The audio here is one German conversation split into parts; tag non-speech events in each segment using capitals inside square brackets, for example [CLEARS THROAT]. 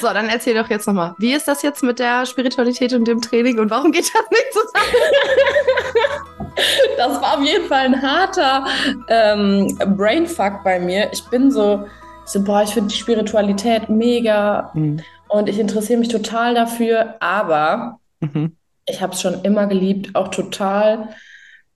So, dann erzähl doch jetzt nochmal. Wie ist das jetzt mit der Spiritualität und dem Training und warum geht das nicht zusammen? das war auf jeden Fall ein harter ähm, Brainfuck bei mir. Ich bin so, so boah, ich finde die Spiritualität mega mhm. und ich interessiere mich total dafür, aber mhm. ich habe es schon immer geliebt, auch total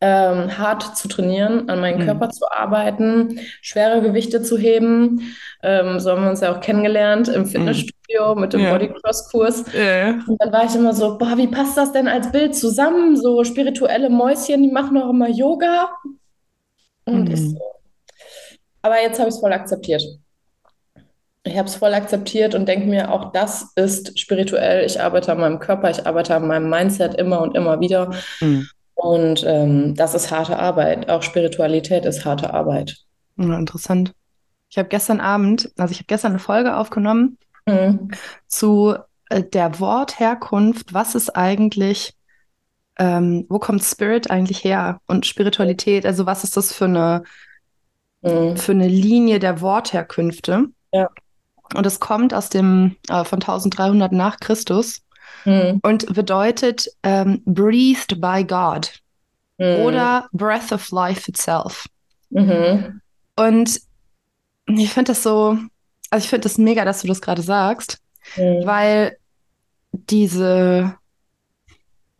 ähm, hart zu trainieren, an meinem mhm. Körper zu arbeiten, schwere Gewichte zu heben. Ähm, so haben wir uns ja auch kennengelernt im mhm. Fitnessstudio mhm. mit dem ja. Bodycross-Kurs. Ja. Und dann war ich immer so, boah, wie passt das denn als Bild zusammen? So spirituelle Mäuschen, die machen auch immer Yoga. Und mhm. ich so. Aber jetzt habe ich es voll akzeptiert. Ich habe es voll akzeptiert und denke mir, auch das ist spirituell. Ich arbeite an meinem Körper, ich arbeite an meinem Mindset immer und immer wieder. Mhm. Und ähm, das ist harte Arbeit. Auch Spiritualität ist harte Arbeit. Ja, interessant. Ich habe gestern Abend, also ich habe gestern eine Folge aufgenommen mhm. zu äh, der Wortherkunft. Was ist eigentlich, ähm, wo kommt Spirit eigentlich her und Spiritualität? Also was ist das für eine, mhm. für eine Linie der Wortherkünfte? Ja. Und es kommt aus dem äh, von 1300 nach Christus mhm. und bedeutet ähm, breathed by God mhm. oder breath of life itself. Mhm. Und ich finde das so, also ich finde das mega, dass du das gerade sagst, mhm. weil diese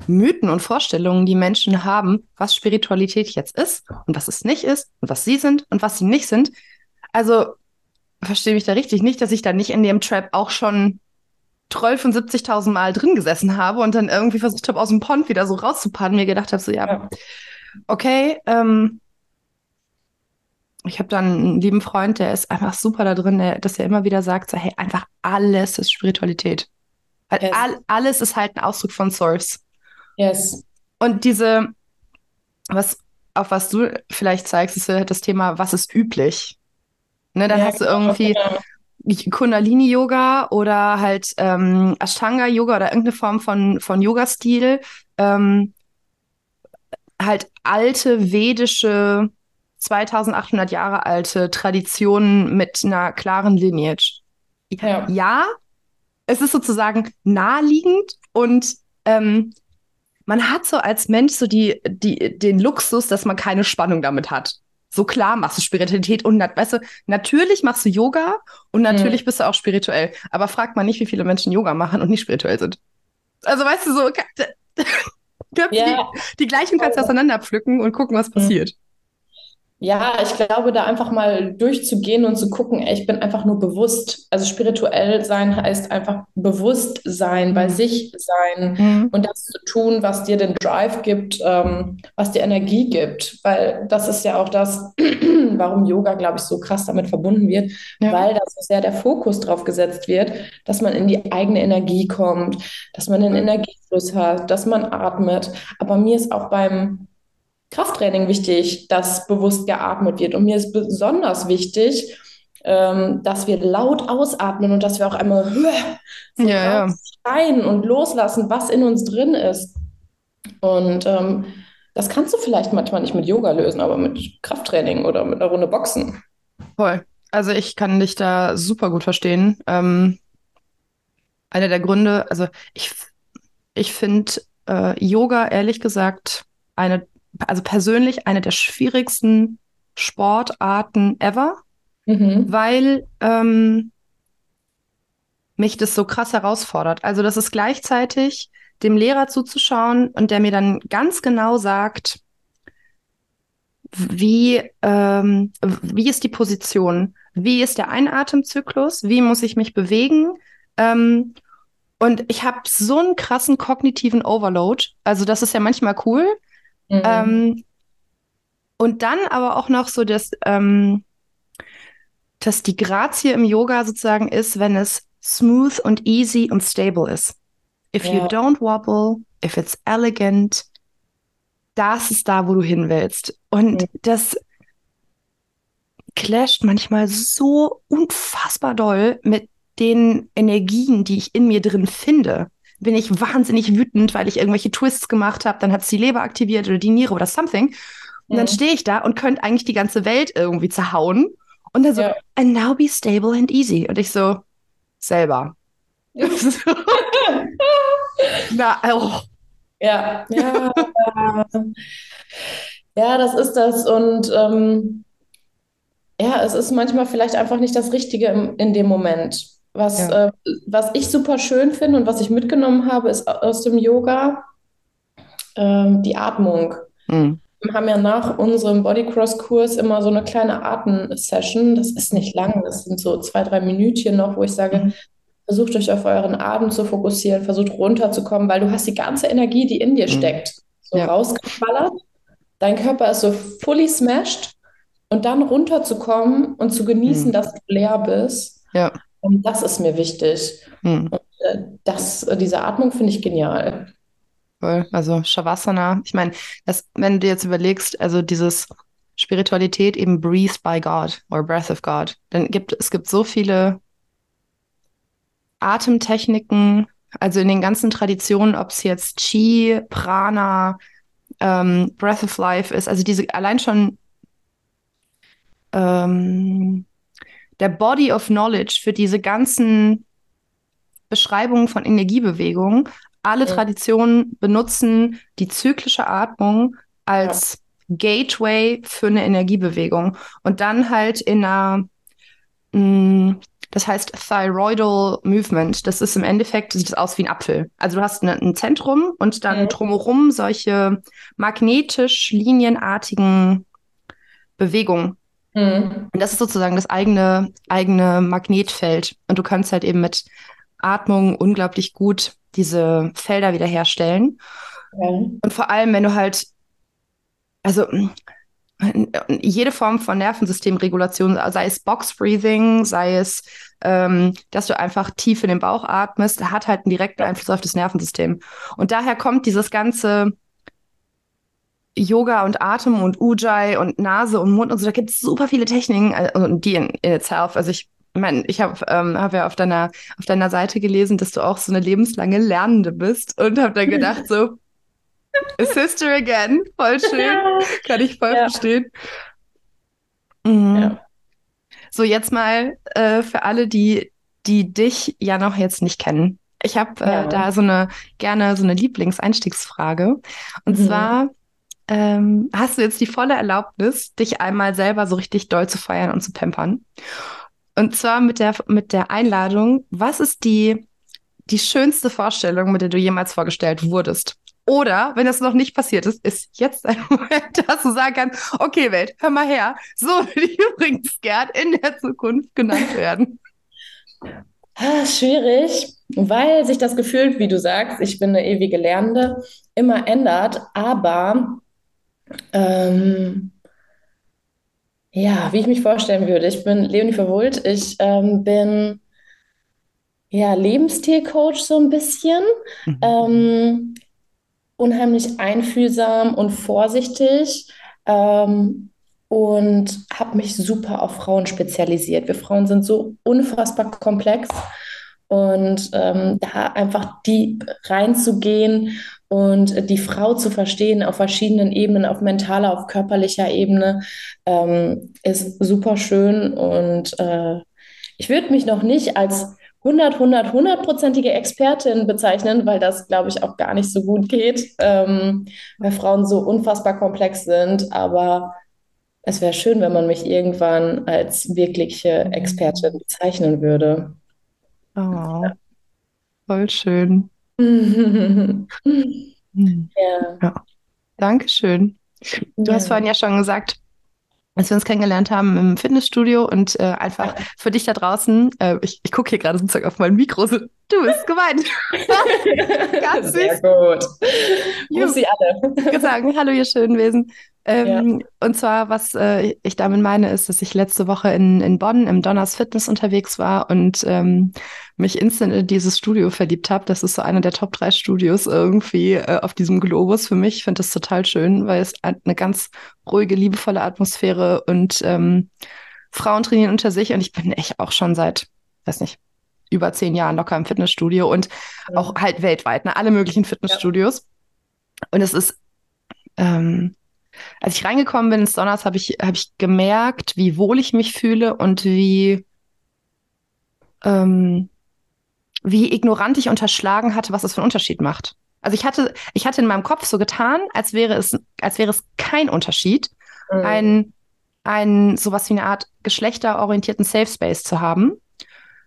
Mythen und Vorstellungen, die Menschen haben, was Spiritualität jetzt ist und was es nicht ist und was sie sind und was sie nicht sind. Also verstehe mich da richtig nicht, dass ich da nicht in dem Trap auch schon 12.000 Mal drin gesessen habe und dann irgendwie versucht habe, aus dem Pond wieder so rauszupannen, mir gedacht habe, so, ja, ja. okay, ähm, ich habe dann einen lieben Freund, der ist einfach super da drin, der, dass er immer wieder sagt, so, hey, einfach alles ist Spiritualität. Weil yes. all, alles ist halt ein Ausdruck von Source. Yes. Und diese, was, auf was du vielleicht zeigst, ist das Thema, was ist üblich. Ne, dann ja, hast du genau, irgendwie, genau. Kundalini-Yoga oder halt ähm, Ashtanga-Yoga oder irgendeine Form von, von Yoga-Stil. Ähm, halt alte vedische, 2800 Jahre alte Traditionen mit einer klaren Lineage. Ja, ja es ist sozusagen naheliegend und ähm, man hat so als Mensch so die, die, den Luxus, dass man keine Spannung damit hat so klar machst du Spiritualität und weißt du, natürlich machst du Yoga und natürlich mhm. bist du auch spirituell. Aber frag mal nicht, wie viele Menschen Yoga machen und nicht spirituell sind. Also weißt du so, [LAUGHS] ja. die, die gleichen kannst du auseinander pflücken und gucken, was passiert. Ja, ich glaube, da einfach mal durchzugehen und zu gucken, ey, ich bin einfach nur bewusst. Also spirituell sein heißt einfach bewusst sein, bei mhm. sich sein mhm. und das zu tun, was dir den Drive gibt, ähm, was dir Energie gibt. Weil das ist ja auch das, [CLEARS THROAT] warum Yoga, glaube ich, so krass damit verbunden wird, ja. weil da so sehr der Fokus drauf gesetzt wird, dass man in die eigene Energie kommt, dass man den Energiefluss hat, dass man atmet. Aber mir ist auch beim Krafttraining wichtig, dass bewusst geatmet wird. Und mir ist besonders wichtig, ähm, dass wir laut ausatmen und dass wir auch einmal [LAUGHS] so ja, schreien und loslassen, was in uns drin ist. Und ähm, das kannst du vielleicht manchmal nicht mit Yoga lösen, aber mit Krafttraining oder mit einer Runde Boxen. Voll. Also ich kann dich da super gut verstehen. Ähm, einer der Gründe, also ich, ich finde äh, Yoga ehrlich gesagt eine also persönlich eine der schwierigsten Sportarten ever, mhm. weil ähm, mich das so krass herausfordert. Also das ist gleichzeitig dem Lehrer zuzuschauen und der mir dann ganz genau sagt, wie, ähm, wie ist die Position, wie ist der Einatemzyklus, wie muss ich mich bewegen. Ähm, und ich habe so einen krassen kognitiven Overload. Also das ist ja manchmal cool, Mhm. Ähm, und dann aber auch noch so, dass, ähm, dass die Grazie im Yoga sozusagen ist, wenn es smooth und easy und stable ist. If ja. you don't wobble, if it's elegant, das ist da, wo du hin willst. Und mhm. das clasht manchmal so unfassbar doll mit den Energien, die ich in mir drin finde bin ich wahnsinnig wütend, weil ich irgendwelche Twists gemacht habe, dann hat es die Leber aktiviert oder die Niere oder something. Und dann stehe ich da und könnte eigentlich die ganze Welt irgendwie zerhauen. Und dann so, ja. and now be stable and easy. Und ich so, selber. [LAUGHS] Na, oh. Ja, ja. [LAUGHS] ja, das ist das. Und ähm, ja, es ist manchmal vielleicht einfach nicht das Richtige im, in dem Moment. Was, ja. äh, was ich super schön finde und was ich mitgenommen habe, ist aus dem Yoga ähm, die Atmung. Mhm. Wir haben ja nach unserem Bodycross-Kurs immer so eine kleine Atem-Session. Das ist nicht lang, das sind so zwei, drei Minütchen noch, wo ich sage, mhm. versucht euch auf euren Atem zu fokussieren, versucht runterzukommen, weil du hast die ganze Energie, die in dir mhm. steckt, so ja. rausgeballert. Dein Körper ist so fully smashed und dann runterzukommen und zu genießen, mhm. dass du leer bist. Ja. Das ist mir wichtig. Mhm. Und, äh, das, diese Atmung finde ich genial. Also Shavasana, ich meine, wenn du jetzt überlegst, also dieses Spiritualität eben Breathe by God or Breath of God, dann gibt es gibt so viele Atemtechniken, also in den ganzen Traditionen, ob es jetzt Chi, Prana, ähm, Breath of Life ist, also diese allein schon ähm, der Body of Knowledge für diese ganzen Beschreibungen von Energiebewegungen alle ja. Traditionen benutzen die zyklische Atmung als ja. Gateway für eine Energiebewegung. Und dann halt in einer, mh, mm, das heißt Thyroidal Movement. Das ist im Endeffekt, sieht das aus wie ein Apfel. Also du hast eine, ein Zentrum und dann ja. drumherum solche magnetisch linienartigen Bewegungen. Mhm. Und das ist sozusagen das eigene, eigene Magnetfeld. Und du kannst halt eben mit Atmung unglaublich gut diese Felder wiederherstellen. Ja. Und vor allem, wenn du halt, also jede Form von Nervensystemregulation, sei es Box Breathing, sei es, ähm, dass du einfach tief in den Bauch atmest, hat halt einen direkten Einfluss auf das Nervensystem. Und daher kommt dieses ganze Yoga und Atem und Ujjayi und Nase und Mund und so, da gibt es super viele Techniken, also die in, in itself. Also ich meine, ich habe ähm, hab ja auf deiner, auf deiner Seite gelesen, dass du auch so eine lebenslange Lernende bist und habe dann gedacht, so, a sister again, voll [LAUGHS] schön, kann ich voll ja. verstehen. Mhm. Ja. So, jetzt mal äh, für alle, die, die dich ja noch jetzt nicht kennen. Ich habe äh, ja. da so eine gerne so eine Lieblingseinstiegsfrage. Und mhm. zwar ähm, hast du jetzt die volle Erlaubnis, dich einmal selber so richtig doll zu feiern und zu pampern. Und zwar mit der, mit der Einladung, was ist die, die schönste Vorstellung, mit der du jemals vorgestellt wurdest? Oder, wenn das noch nicht passiert ist, ist jetzt ein [LAUGHS] Moment, dass du sagen kannst, okay, Welt, hör mal her, so [LAUGHS] will ich übrigens gern in der Zukunft genannt werden. Schwierig, weil sich das Gefühl, wie du sagst, ich bin eine ewige Lernende, immer ändert. Aber ähm, ja, wie ich mich vorstellen würde. Ich bin Leonie Verwult. Ich ähm, bin ja Lebensstilcoach so ein bisschen. Mhm. Ähm, unheimlich einfühlsam und vorsichtig. Ähm, und habe mich super auf Frauen spezialisiert. Wir Frauen sind so unfassbar komplex und ähm, da einfach die reinzugehen und die Frau zu verstehen auf verschiedenen Ebenen, auf mentaler, auf körperlicher Ebene, ähm, ist super schön. Und äh, ich würde mich noch nicht als 100, 100, 100-prozentige Expertin bezeichnen, weil das, glaube ich, auch gar nicht so gut geht, ähm, weil Frauen so unfassbar komplex sind. Aber es wäre schön, wenn man mich irgendwann als wirkliche Expertin bezeichnen würde. Oh, voll schön. Ja. ja. Dankeschön. Du ja. hast vorhin ja schon gesagt, als wir uns kennengelernt haben im Fitnessstudio und äh, einfach für dich da draußen, äh, ich, ich gucke hier gerade sozusagen auf mein Mikro, so, du bist gemeint. [LAUGHS] Ganz Sehr gut. Grüß Sie alle. sagen, hallo ihr schönen Wesen. Ähm, ja. Und zwar, was äh, ich damit meine, ist, dass ich letzte Woche in, in Bonn im Donners Fitness unterwegs war und ähm, mich instant in dieses Studio verliebt habe. Das ist so einer der Top drei Studios irgendwie äh, auf diesem Globus für mich. Ich finde das total schön, weil es eine ganz ruhige, liebevolle Atmosphäre und ähm, Frauen trainieren unter sich. Und ich bin echt auch schon seit, weiß nicht, über zehn Jahren locker im Fitnessstudio und ja. auch halt weltweit, ne, alle möglichen Fitnessstudios. Ja. Und es ist ähm, als ich reingekommen bin ins Donners, habe ich, hab ich gemerkt, wie wohl ich mich fühle und wie, ähm, wie ignorant ich unterschlagen hatte, was es für einen Unterschied macht. Also ich hatte, ich hatte in meinem Kopf so getan, als wäre es, als wäre es kein Unterschied, mhm. ein, ein sowas wie eine Art geschlechterorientierten Safe Space zu haben,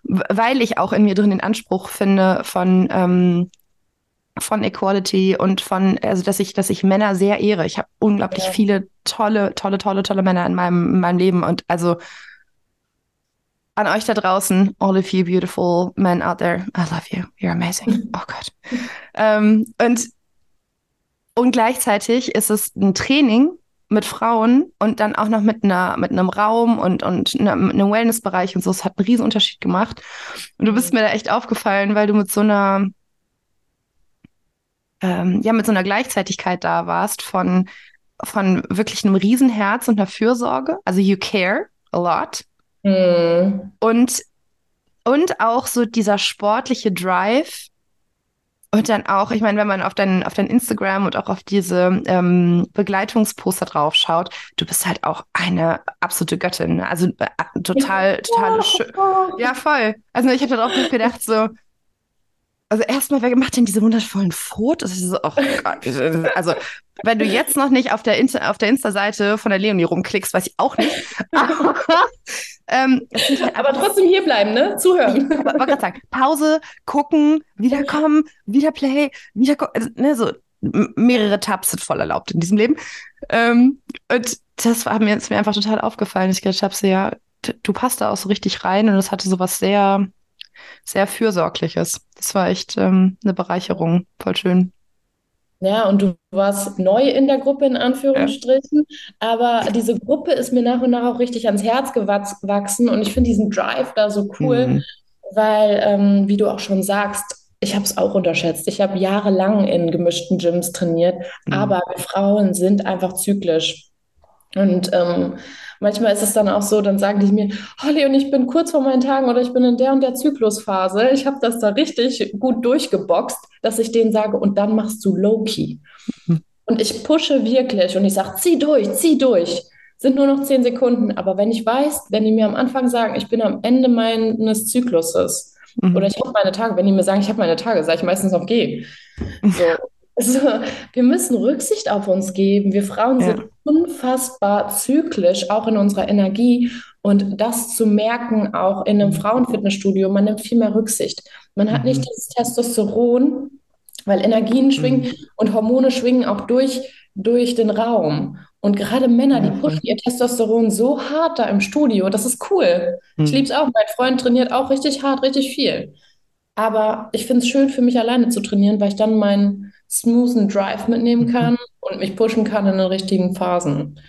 weil ich auch in mir drin den Anspruch finde von ähm, von Equality und von, also dass ich, dass ich Männer sehr ehre. Ich habe unglaublich ja. viele tolle, tolle, tolle, tolle Männer in meinem, in meinem Leben und also an euch da draußen, all of you beautiful men out there, I love you, you're amazing. [LAUGHS] Oh Gott. ähm, und, und gleichzeitig ist es ein Training mit Frauen und dann auch noch mit einer mit einem Raum und und einem, einem Wellnessbereich und so. Es hat einen riesen Unterschied gemacht. Und du bist mir da echt aufgefallen, weil du mit so einer ähm, ja mit so einer Gleichzeitigkeit da warst von von wirklich einem Riesenherz und einer Fürsorge. Also you care a lot Mhm. Und, und auch so dieser sportliche Drive. Und dann auch, ich meine, wenn man auf dein, auf dein Instagram und auch auf diese ähm, Begleitungsposter drauf schaut, du bist halt auch eine absolute Göttin. Ne? Also äh, total, total schön. Ja, voll. Also ich habe darauf gedacht, so, also erstmal, wer macht denn diese wundervollen Fotos? So, oh. Also, wenn du jetzt noch nicht auf der, Insta, auf der Insta-Seite von der Leonie rumklickst, weiß ich auch nicht. [LAUGHS] [LAUGHS] Aber, ähm, halt aber trotzdem hierbleiben, ne? Zuhören. Ich wollte gerade sagen, Pause, gucken, wiederkommen, wieder Play, wieder also, ne, so mehrere Tabs sind voll erlaubt in diesem Leben. Ähm, und das war mir, ist mir einfach total aufgefallen. Ich gedacht habe, so, ja, du passt da auch so richtig rein und es hatte so was sehr sehr Fürsorgliches. Das war echt ähm, eine Bereicherung. Voll schön. Ja, und du warst neu in der Gruppe, in Anführungsstrichen, ja. aber diese Gruppe ist mir nach und nach auch richtig ans Herz gewachsen und ich finde diesen Drive da so cool, mhm. weil, ähm, wie du auch schon sagst, ich habe es auch unterschätzt. Ich habe jahrelang in gemischten Gyms trainiert, mhm. aber Frauen sind einfach zyklisch. Und ähm, manchmal ist es dann auch so, dann sagen die mir, Holly, und ich bin kurz vor meinen Tagen oder ich bin in der und der Zyklusphase. Ich habe das da richtig gut durchgeboxt, dass ich denen sage, und dann machst du Low-Key. Mhm. [LAUGHS] Und ich pushe wirklich und ich sage, zieh durch, zieh durch. Sind nur noch zehn Sekunden. Aber wenn ich weiß, wenn die mir am Anfang sagen, ich bin am Ende meines Zykluses mhm. oder ich habe meine Tage, wenn die mir sagen, ich habe meine Tage, sage ich meistens auf G. So. Also, wir müssen Rücksicht auf uns geben. Wir Frauen ja. sind unfassbar zyklisch, auch in unserer Energie. Und das zu merken, auch in einem Frauenfitnessstudio, man nimmt viel mehr Rücksicht. Man hat nicht mhm. dieses Testosteron, weil Energien schwingen mhm. und Hormone schwingen auch durch, durch den Raum. Und gerade Männer, die pushen ihr Testosteron so hart da im Studio, das ist cool. Mhm. Ich liebe es auch. Mein Freund trainiert auch richtig hart, richtig viel. Aber ich finde es schön für mich alleine zu trainieren, weil ich dann meinen smoothen Drive mitnehmen mhm. kann und mich pushen kann in den richtigen Phasen.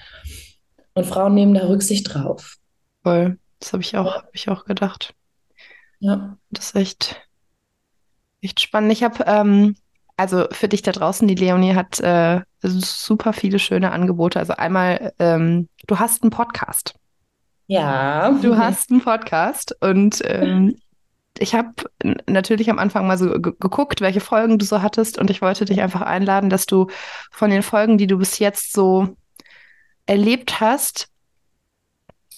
Und Frauen nehmen da Rücksicht drauf. Voll. Das habe ich auch, hab ich auch gedacht. Ja. Das ist echt, echt spannend. Ich habe, ähm, also für dich da draußen, die Leonie hat äh, super viele schöne Angebote. Also einmal, ähm, du hast einen Podcast. Ja. Du hast einen Podcast und ähm, [LAUGHS] ich habe natürlich am Anfang mal so geguckt, welche Folgen du so hattest und ich wollte dich einfach einladen, dass du von den Folgen, die du bis jetzt so erlebt hast,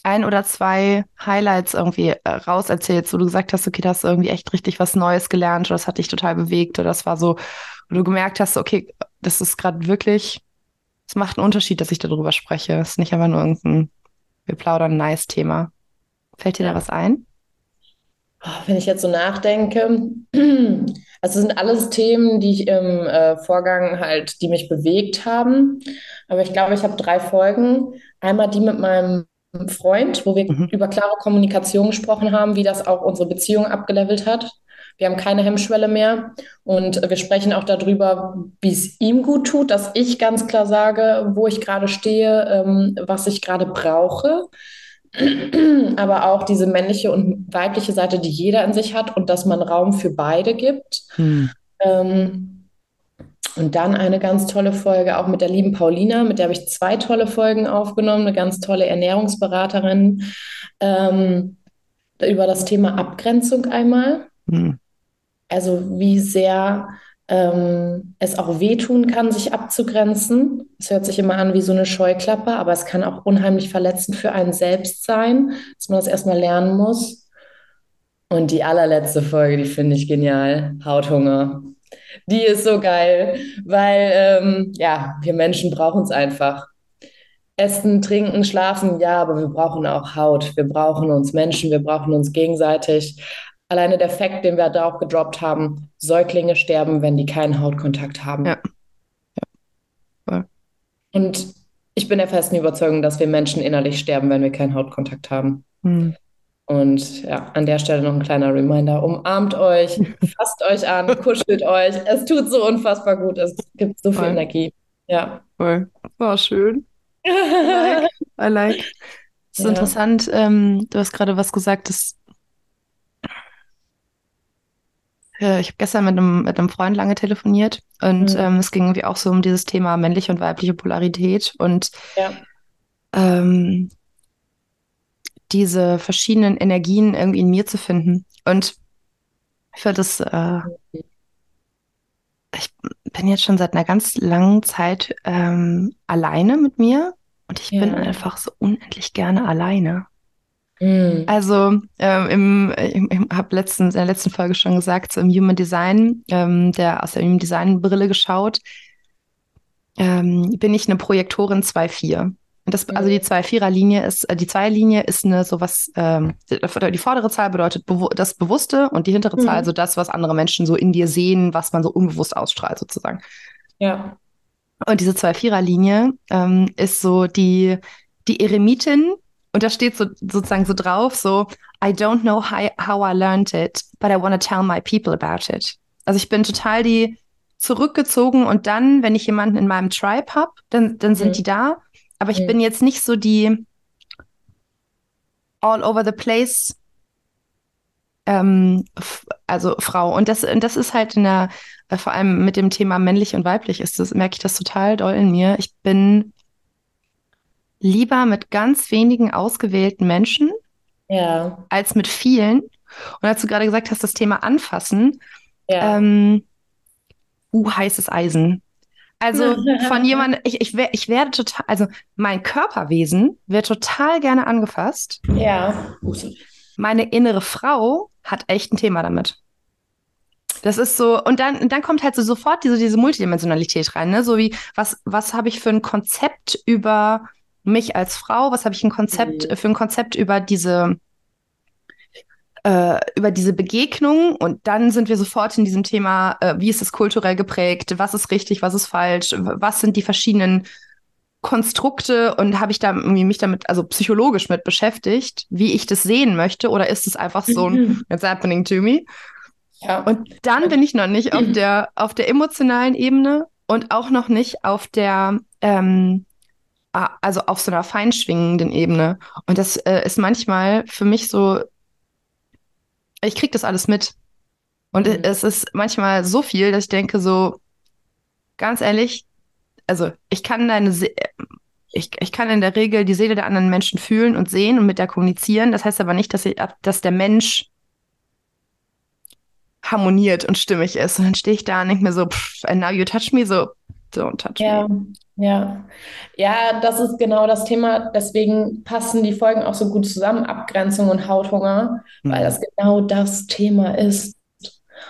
ein oder zwei Highlights irgendwie äh, raus erzählst, wo du gesagt hast, okay, da hast du irgendwie echt richtig was Neues gelernt oder das hat dich total bewegt oder das war so, wo du gemerkt hast, okay, das ist gerade wirklich, es macht einen Unterschied, dass ich darüber spreche. Es ist nicht einfach nur irgendein, wir plaudern, nice Thema. Fällt dir ja. da was ein? Wenn ich jetzt so nachdenke, [CLEARS THROAT] also sind alles Themen, die ich im äh, Vorgang halt, die mich bewegt haben. Aber ich glaube, ich habe drei Folgen. Einmal die mit meinem Freund, wo wir mhm. über klare Kommunikation gesprochen haben, wie das auch unsere Beziehung abgelevelt hat. Wir haben keine Hemmschwelle mehr und wir sprechen auch darüber, wie es ihm gut tut, dass ich ganz klar sage, wo ich gerade stehe, ähm, was ich gerade brauche aber auch diese männliche und weibliche Seite, die jeder in sich hat und dass man Raum für beide gibt. Hm. Ähm, und dann eine ganz tolle Folge auch mit der lieben Paulina, mit der habe ich zwei tolle Folgen aufgenommen, eine ganz tolle Ernährungsberaterin ähm, über das Thema Abgrenzung einmal. Hm. Also wie sehr ähm, es auch wehtun kann, sich abzugrenzen. Es hört sich immer an wie so eine Scheuklappe, aber es kann auch unheimlich verletzend für einen selbst sein, dass man das erstmal lernen muss. Und die allerletzte Folge, die finde ich genial. Hauthunger. Die ist so geil, weil ähm, ja, wir Menschen brauchen es einfach. Essen, trinken, schlafen, ja, aber wir brauchen auch Haut. Wir brauchen uns Menschen, wir brauchen uns gegenseitig. Alleine der Fakt, den wir da auch gedroppt haben, Säuglinge sterben, wenn die keinen Hautkontakt haben. Ja. ja. Und ich bin der festen Überzeugung, dass wir Menschen innerlich sterben, wenn wir keinen Hautkontakt haben. Hm. Und ja, an der Stelle noch ein kleiner Reminder. Umarmt euch, [LAUGHS] fasst euch an, kuschelt euch. Es tut so unfassbar gut. Es gibt so viel Voll. Energie. Ja. Voll. War schön. [LAUGHS] I like. I like. Es ist ja. interessant. Ähm, du hast gerade was gesagt, das äh, ich habe gestern mit einem, mit einem Freund lange telefoniert und mhm. ähm, es ging irgendwie auch so um dieses Thema männliche und weibliche Polarität und ja. ähm, diese verschiedenen Energien irgendwie in mir zu finden. Und ich finde das, äh, ich bin jetzt schon seit einer ganz langen Zeit ähm, alleine mit mir und ich ja. bin einfach so unendlich gerne alleine. Mhm. Also ähm, im, ich, ich habe letztens in der letzten Folge schon gesagt, so im Human Design, ähm, der aus der Human Design Brille geschaut, ähm, bin ich eine Projektorin 2-4. Und das, also die mhm. zwei Vierer Linie ist, äh, die Zweierlinie ist eine sowas, ähm, die vordere Zahl bedeutet bewu das Bewusste und die hintere mhm. Zahl, also das, was andere Menschen so in dir sehen, was man so unbewusst ausstrahlt, sozusagen. Ja. Und diese zwei Vierer Linie ähm, ist so die, die Eremitin, und da steht so sozusagen so drauf, so, I don't know how, how I learned it, but I want to tell my people about it. Also ich bin total die zurückgezogen und dann, wenn ich jemanden in meinem Tribe habe, dann, dann sind mhm. die da aber ich mhm. bin jetzt nicht so die all over the place ähm, also Frau. Und das, und das ist halt in der, vor allem mit dem Thema männlich und weiblich ist das, merke ich das total doll in mir. Ich bin lieber mit ganz wenigen ausgewählten Menschen ja. als mit vielen. Und als du gerade gesagt hast, das Thema anfassen, ja. ähm, uh, heißes Eisen. Also [LAUGHS] von jemandem, ich, ich, ich werde total, also mein Körperwesen wird total gerne angefasst. Ja. Meine innere Frau hat echt ein Thema damit. Das ist so, und dann, dann kommt halt so sofort diese, diese Multidimensionalität rein, ne? So wie, was, was habe ich für ein Konzept über mich als Frau? Was habe ich ein Konzept mhm. für ein Konzept über diese äh, über diese Begegnung und dann sind wir sofort in diesem Thema, äh, wie ist es kulturell geprägt, was ist richtig, was ist falsch, was sind die verschiedenen Konstrukte und habe ich da irgendwie mich damit, also psychologisch mit beschäftigt, wie ich das sehen möchte oder ist es einfach so ein mhm. It's happening to me? Ja. Und dann bin ich noch nicht auf der, auf der emotionalen Ebene und auch noch nicht auf der, ähm, also auf so einer feinschwingenden Ebene. Und das äh, ist manchmal für mich so ich kriege das alles mit. Und mhm. es ist manchmal so viel, dass ich denke, so, ganz ehrlich, also ich kann deine, Se ich, ich kann in der Regel die Seele der anderen Menschen fühlen und sehen und mit der kommunizieren. Das heißt aber nicht, dass, ich, dass der Mensch harmoniert und stimmig ist. Und dann stehe ich da und denke mir so, pff, and now you touch me, so, don't touch ja. Ja, ja, das ist genau das Thema. Deswegen passen die Folgen auch so gut zusammen, Abgrenzung und Hauthunger, mhm. weil das genau das Thema ist.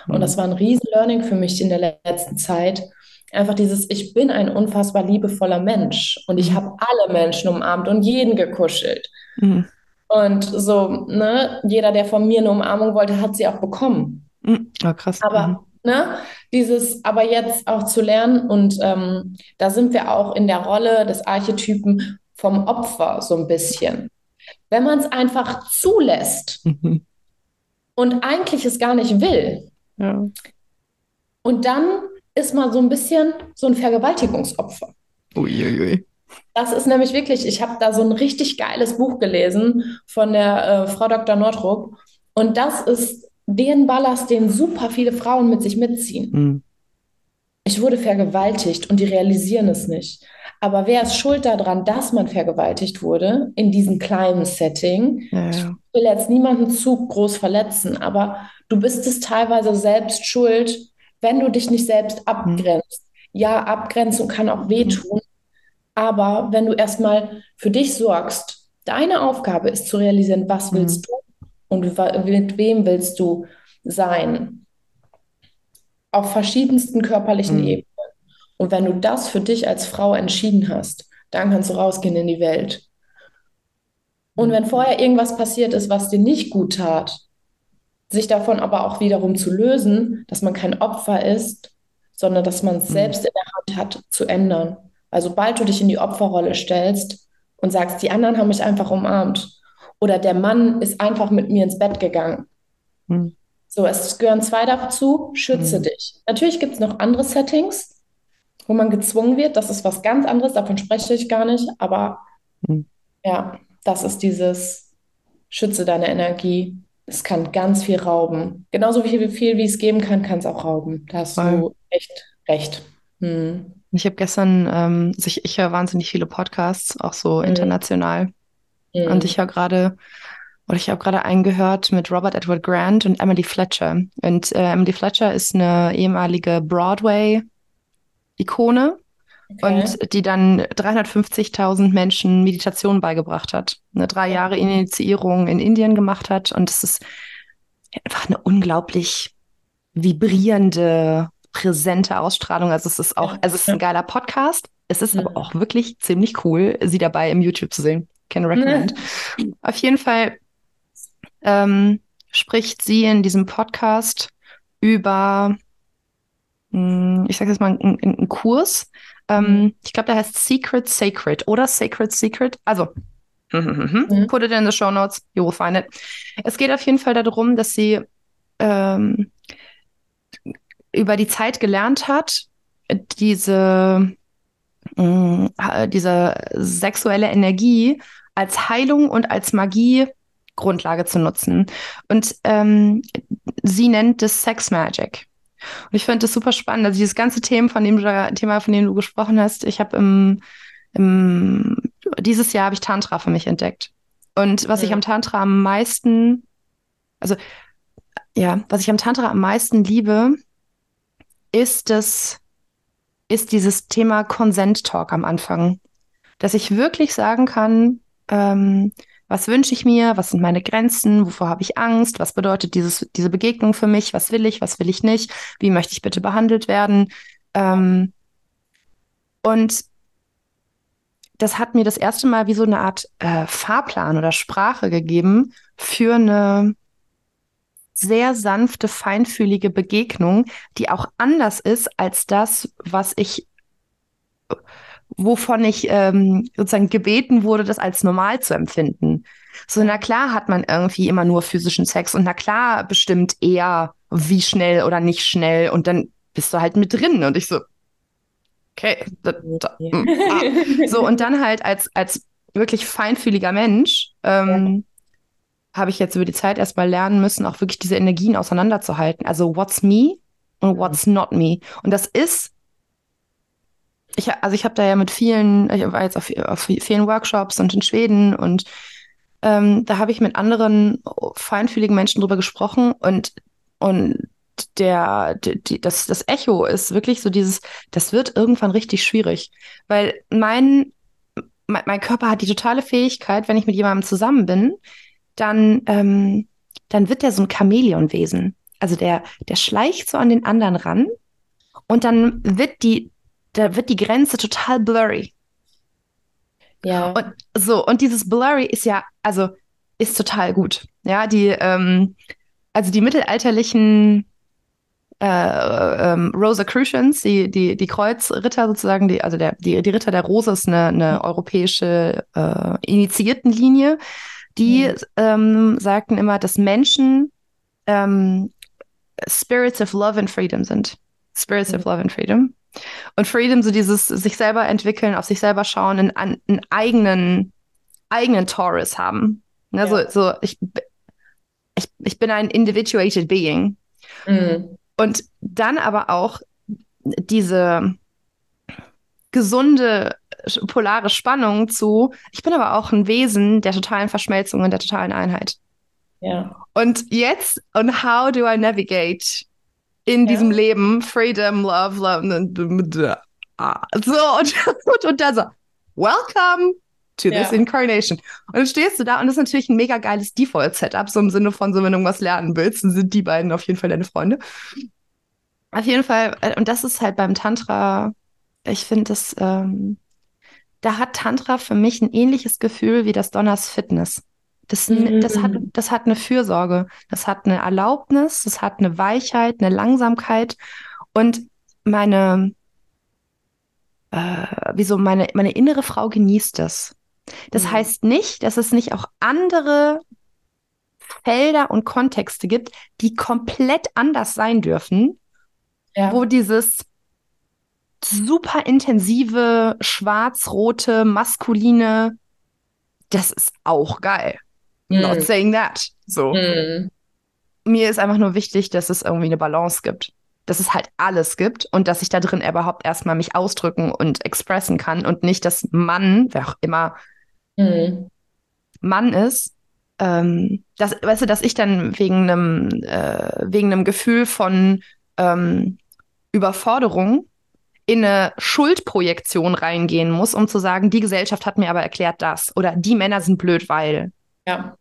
Und das mhm. war ein riesen Learning für mich in der letzten Zeit. Einfach dieses, ich bin ein unfassbar liebevoller Mensch und ich mhm. habe alle Menschen umarmt und jeden gekuschelt. Mhm. Und so, ne, jeder, der von mir eine Umarmung wollte, hat sie auch bekommen. Mhm. Oh, krass. Aber mhm. Ne? Dieses aber jetzt auch zu lernen und ähm, da sind wir auch in der Rolle des Archetypen vom Opfer so ein bisschen. Wenn man es einfach zulässt mhm. [LAUGHS] und eigentlich es gar nicht will, ja. und dann ist man so ein bisschen so ein Vergewaltigungsopfer. Uiuiui. Das ist nämlich wirklich, ich habe da so ein richtig geiles Buch gelesen von der äh, Frau Dr. Nordrup. Und das ist den Ballast, den super viele Frauen mit sich mitziehen. Mhm. Ich wurde vergewaltigt und die realisieren es nicht. Aber wer ist schuld daran, dass man vergewaltigt wurde in diesem kleinen Setting? Ja. Ich will jetzt niemanden zu groß verletzen, aber du bist es teilweise selbst schuld, wenn du dich nicht selbst mhm. abgrenzt. Mhm. Ja, Abgrenzung kann auch wehtun, mhm. aber wenn du erstmal für dich sorgst, deine Aufgabe ist zu realisieren, was willst mhm. du und mit wem willst du sein? Auf verschiedensten körperlichen mhm. Ebenen. Und wenn du das für dich als Frau entschieden hast, dann kannst du rausgehen in die Welt. Und wenn vorher irgendwas passiert ist, was dir nicht gut tat, sich davon aber auch wiederum zu lösen, dass man kein Opfer ist, sondern dass man es mhm. selbst in der Hand hat zu ändern. Also sobald du dich in die Opferrolle stellst und sagst, die anderen haben mich einfach umarmt oder der Mann ist einfach mit mir ins Bett gegangen. Mhm. So, es gehören zwei dazu, schütze mhm. dich. Natürlich gibt es noch andere Settings, wo man gezwungen wird, das ist was ganz anderes, davon spreche ich gar nicht, aber mhm. ja, das ist dieses schütze deine Energie. Es kann ganz viel rauben. Genauso viel, viel wie es geben kann, kann es auch rauben. Da hast Voll. du echt recht. Hm. Ich habe gestern, ähm, also ich, ich höre wahnsinnig viele Podcasts, auch so hm. international. Hm. Und ich höre gerade, oder ich habe gerade einen gehört mit Robert Edward Grant und Emily Fletcher. Und äh, Emily Fletcher ist eine ehemalige Broadway-Ikone Okay. Und die dann 350.000 Menschen Meditation beigebracht hat. Eine drei Jahre Initiierung in Indien gemacht hat. Und es ist einfach eine unglaublich vibrierende, präsente Ausstrahlung. Also es ist auch, also es ist ein geiler Podcast. Es ist aber auch wirklich ziemlich cool, sie dabei im YouTube zu sehen. Can recommend. Auf jeden Fall ähm, spricht sie in diesem Podcast über, mh, hm, ich sage jetzt mal, einen Kurs, ähm, mhm. ich glaube, der heißt Secret Sacred oder Sacred Secret. Also, mhm. put it in the show notes, you will find it. Es geht auf jeden Fall darum, dass sie ähm, über die Zeit gelernt hat, diese, äh, diese sexuelle Energie als Heilung und als Magie Grundlage zu nutzen. Und ähm, sie nennt es Sex Magic. Und ich finde das super spannend. Also dieses ganze Thema, von dem du, Thema, von dem du gesprochen hast, ich habe im, im, dieses Jahr habe ich Tantra für mich entdeckt. Und was ja. ich am Tantra am meisten, also ja, was ich am Tantra am meisten liebe, ist das, ist dieses Thema Consent Talk am Anfang. Dass ich wirklich sagen kann, ähm, was wünsche ich mir, was sind meine Grenzen, wovor habe ich Angst, was bedeutet dieses, diese Begegnung für mich, was will ich, was will ich nicht, wie möchte ich bitte behandelt werden. Ähm, und das hat mir das erste Mal wie so eine Art äh, Fahrplan oder Sprache gegeben für eine sehr sanfte, feinfühlige Begegnung, die auch anders ist als das, was ich wovon ich ähm, sozusagen gebeten wurde, das als normal zu empfinden. So, na klar hat man irgendwie immer nur physischen Sex und na klar bestimmt eher, wie schnell oder nicht schnell und dann bist du halt mit drin und ich so, okay. Da, da, ah. So, und dann halt als, als wirklich feinfühliger Mensch [LAUGHS] ähm. Habe ich jetzt über die Zeit erstmal lernen müssen, auch wirklich diese Energien auseinanderzuhalten. Also what's me und what's not me. Und das ist ich, also ich habe da ja mit vielen, ich war jetzt auf, auf vielen Workshops und in Schweden und ähm, da habe ich mit anderen feinfühligen Menschen drüber gesprochen und, und der, die, das, das Echo ist wirklich so dieses, das wird irgendwann richtig schwierig, weil mein, mein, mein Körper hat die totale Fähigkeit, wenn ich mit jemandem zusammen bin, dann, ähm, dann wird der so ein Chamäleonwesen. Also der, der schleicht so an den anderen ran und dann wird die, da wird die Grenze total blurry. Ja. Und so, und dieses Blurry ist ja, also ist total gut. Ja, die, ähm, also die mittelalterlichen äh, ähm, Rosicrucians, die, die, die Kreuzritter sozusagen, die, also der, die, die Ritter der Rose ist eine, eine europäische äh, Initiiertenlinie, die mhm. ähm, sagten immer, dass Menschen ähm, Spirits of Love and Freedom sind. Spirits mhm. of Love and Freedom. Und Freedom, so dieses sich selber entwickeln, auf sich selber schauen, einen, einen eigenen, eigenen Taurus haben. Ne, ja. so, so ich, ich, ich bin ein individuated being. Mhm. Und dann aber auch diese gesunde polare Spannung zu, ich bin aber auch ein Wesen der totalen Verschmelzung und der totalen Einheit. Ja. Und jetzt, und how do I navigate in ja. diesem Leben. Freedom, Love, Love. Ah, so, [LAUGHS] und, und, und dann so, welcome. to ja. this incarnation. Und dann stehst du da und das ist natürlich ein mega geiles Default-Setup, so im Sinne von, so wenn du irgendwas lernen willst, dann sind die beiden auf jeden Fall deine Freunde. Auf jeden Fall, äh, und das ist halt beim Tantra, ich finde das, ähm, da hat Tantra für mich ein ähnliches Gefühl wie das Donners Fitness. Das, mhm. das, hat, das hat eine Fürsorge, das hat eine Erlaubnis, das hat eine Weichheit, eine Langsamkeit und meine, äh, wieso meine, meine innere Frau genießt das. Das mhm. heißt nicht, dass es nicht auch andere Felder und Kontexte gibt, die komplett anders sein dürfen, ja. wo dieses super intensive, schwarz-rote, maskuline, das ist auch geil. Mm. Not saying that. So. Mm. Mir ist einfach nur wichtig, dass es irgendwie eine Balance gibt. Dass es halt alles gibt und dass ich da drin überhaupt erstmal mich ausdrücken und expressen kann und nicht, dass Mann, wer auch immer mm. Mann ist, ähm, dass, weißt du, dass ich dann wegen einem, äh, wegen einem Gefühl von ähm, Überforderung in eine Schuldprojektion reingehen muss, um zu sagen, die Gesellschaft hat mir aber erklärt das oder die Männer sind blöd, weil. Ja,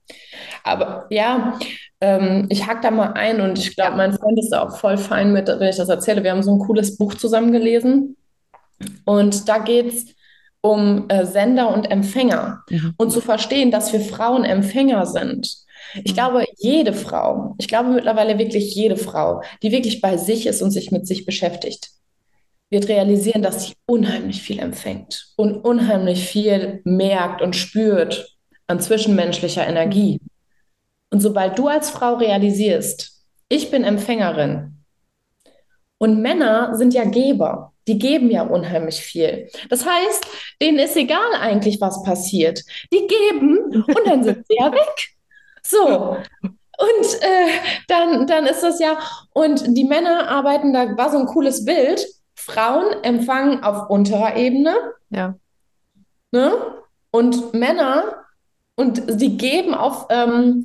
aber ja, ähm, ich hack da mal ein und ich glaube, mein Freund ist da auch voll fein mit, wenn ich das erzähle. Wir haben so ein cooles Buch zusammen gelesen und da geht es um äh, Sender und Empfänger mhm. und zu verstehen, dass wir Frauen Empfänger sind. Ich mhm. glaube, jede Frau, ich glaube mittlerweile wirklich jede Frau, die wirklich bei sich ist und sich mit sich beschäftigt, wird realisieren, dass sie unheimlich viel empfängt und unheimlich viel merkt und spürt an zwischenmenschlicher Energie. Und sobald du als Frau realisierst, ich bin Empfängerin und Männer sind ja Geber, die geben ja unheimlich viel. Das heißt, denen ist egal eigentlich, was passiert. Die geben und dann sind sie ja weg. So. Und äh, dann, dann ist das ja, und die Männer arbeiten, da war so ein cooles Bild, Frauen empfangen auf unterer Ebene. Ja. Ne? Und Männer, und sie geben auf, ähm,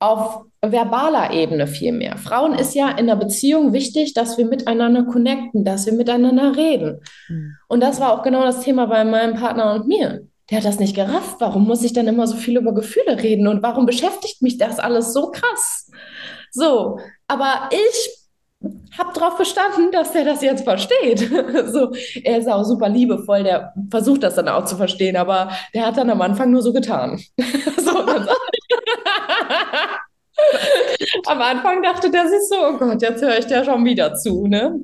auf verbaler Ebene viel mehr. Frauen ist ja in der Beziehung wichtig, dass wir miteinander connecten, dass wir miteinander reden. Mhm. Und das war auch genau das Thema bei meinem Partner und mir. Der hat das nicht gerafft. Warum muss ich dann immer so viel über Gefühle reden und warum beschäftigt mich das alles so krass? So, aber ich habe darauf bestanden, dass der das jetzt versteht. [LAUGHS] so, er ist auch super liebevoll, der versucht das dann auch zu verstehen, aber der hat dann am Anfang nur so getan. [LAUGHS] so, [LAUGHS] am Anfang dachte der sich so, oh Gott, jetzt höre ich der schon wieder zu, ne?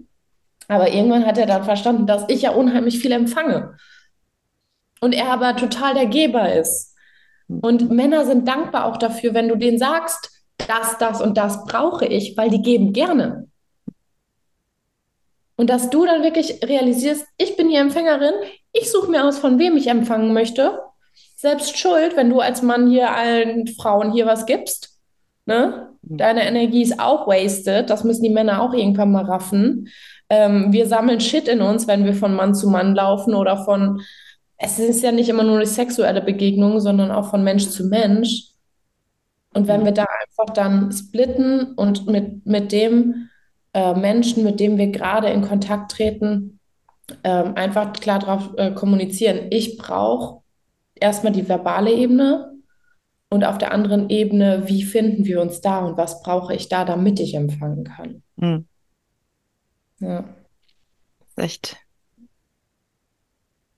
Aber irgendwann hat er dann verstanden, dass ich ja unheimlich viel empfange. Und er aber total der Geber ist. Und Männer sind dankbar auch dafür, wenn du denen sagst, das, das und das brauche ich, weil die geben gerne. Und dass du dann wirklich realisierst, ich bin die Empfängerin, ich suche mir aus, von wem ich empfangen möchte. Selbst schuld, wenn du als Mann hier allen Frauen hier was gibst. Ne? Mhm. Deine Energie ist auch wasted. Das müssen die Männer auch irgendwann mal raffen. Ähm, wir sammeln Shit in uns, wenn wir von Mann zu Mann laufen oder von, es ist ja nicht immer nur eine sexuelle Begegnung, sondern auch von Mensch zu Mensch. Und wenn mhm. wir da einfach dann splitten und mit, mit dem äh, Menschen, mit denen wir gerade in Kontakt treten, äh, einfach klar darauf äh, kommunizieren. Ich brauche erstmal die verbale Ebene und auf der anderen Ebene, wie finden wir uns da und was brauche ich da, damit ich empfangen kann. Mhm. Ja. Echt.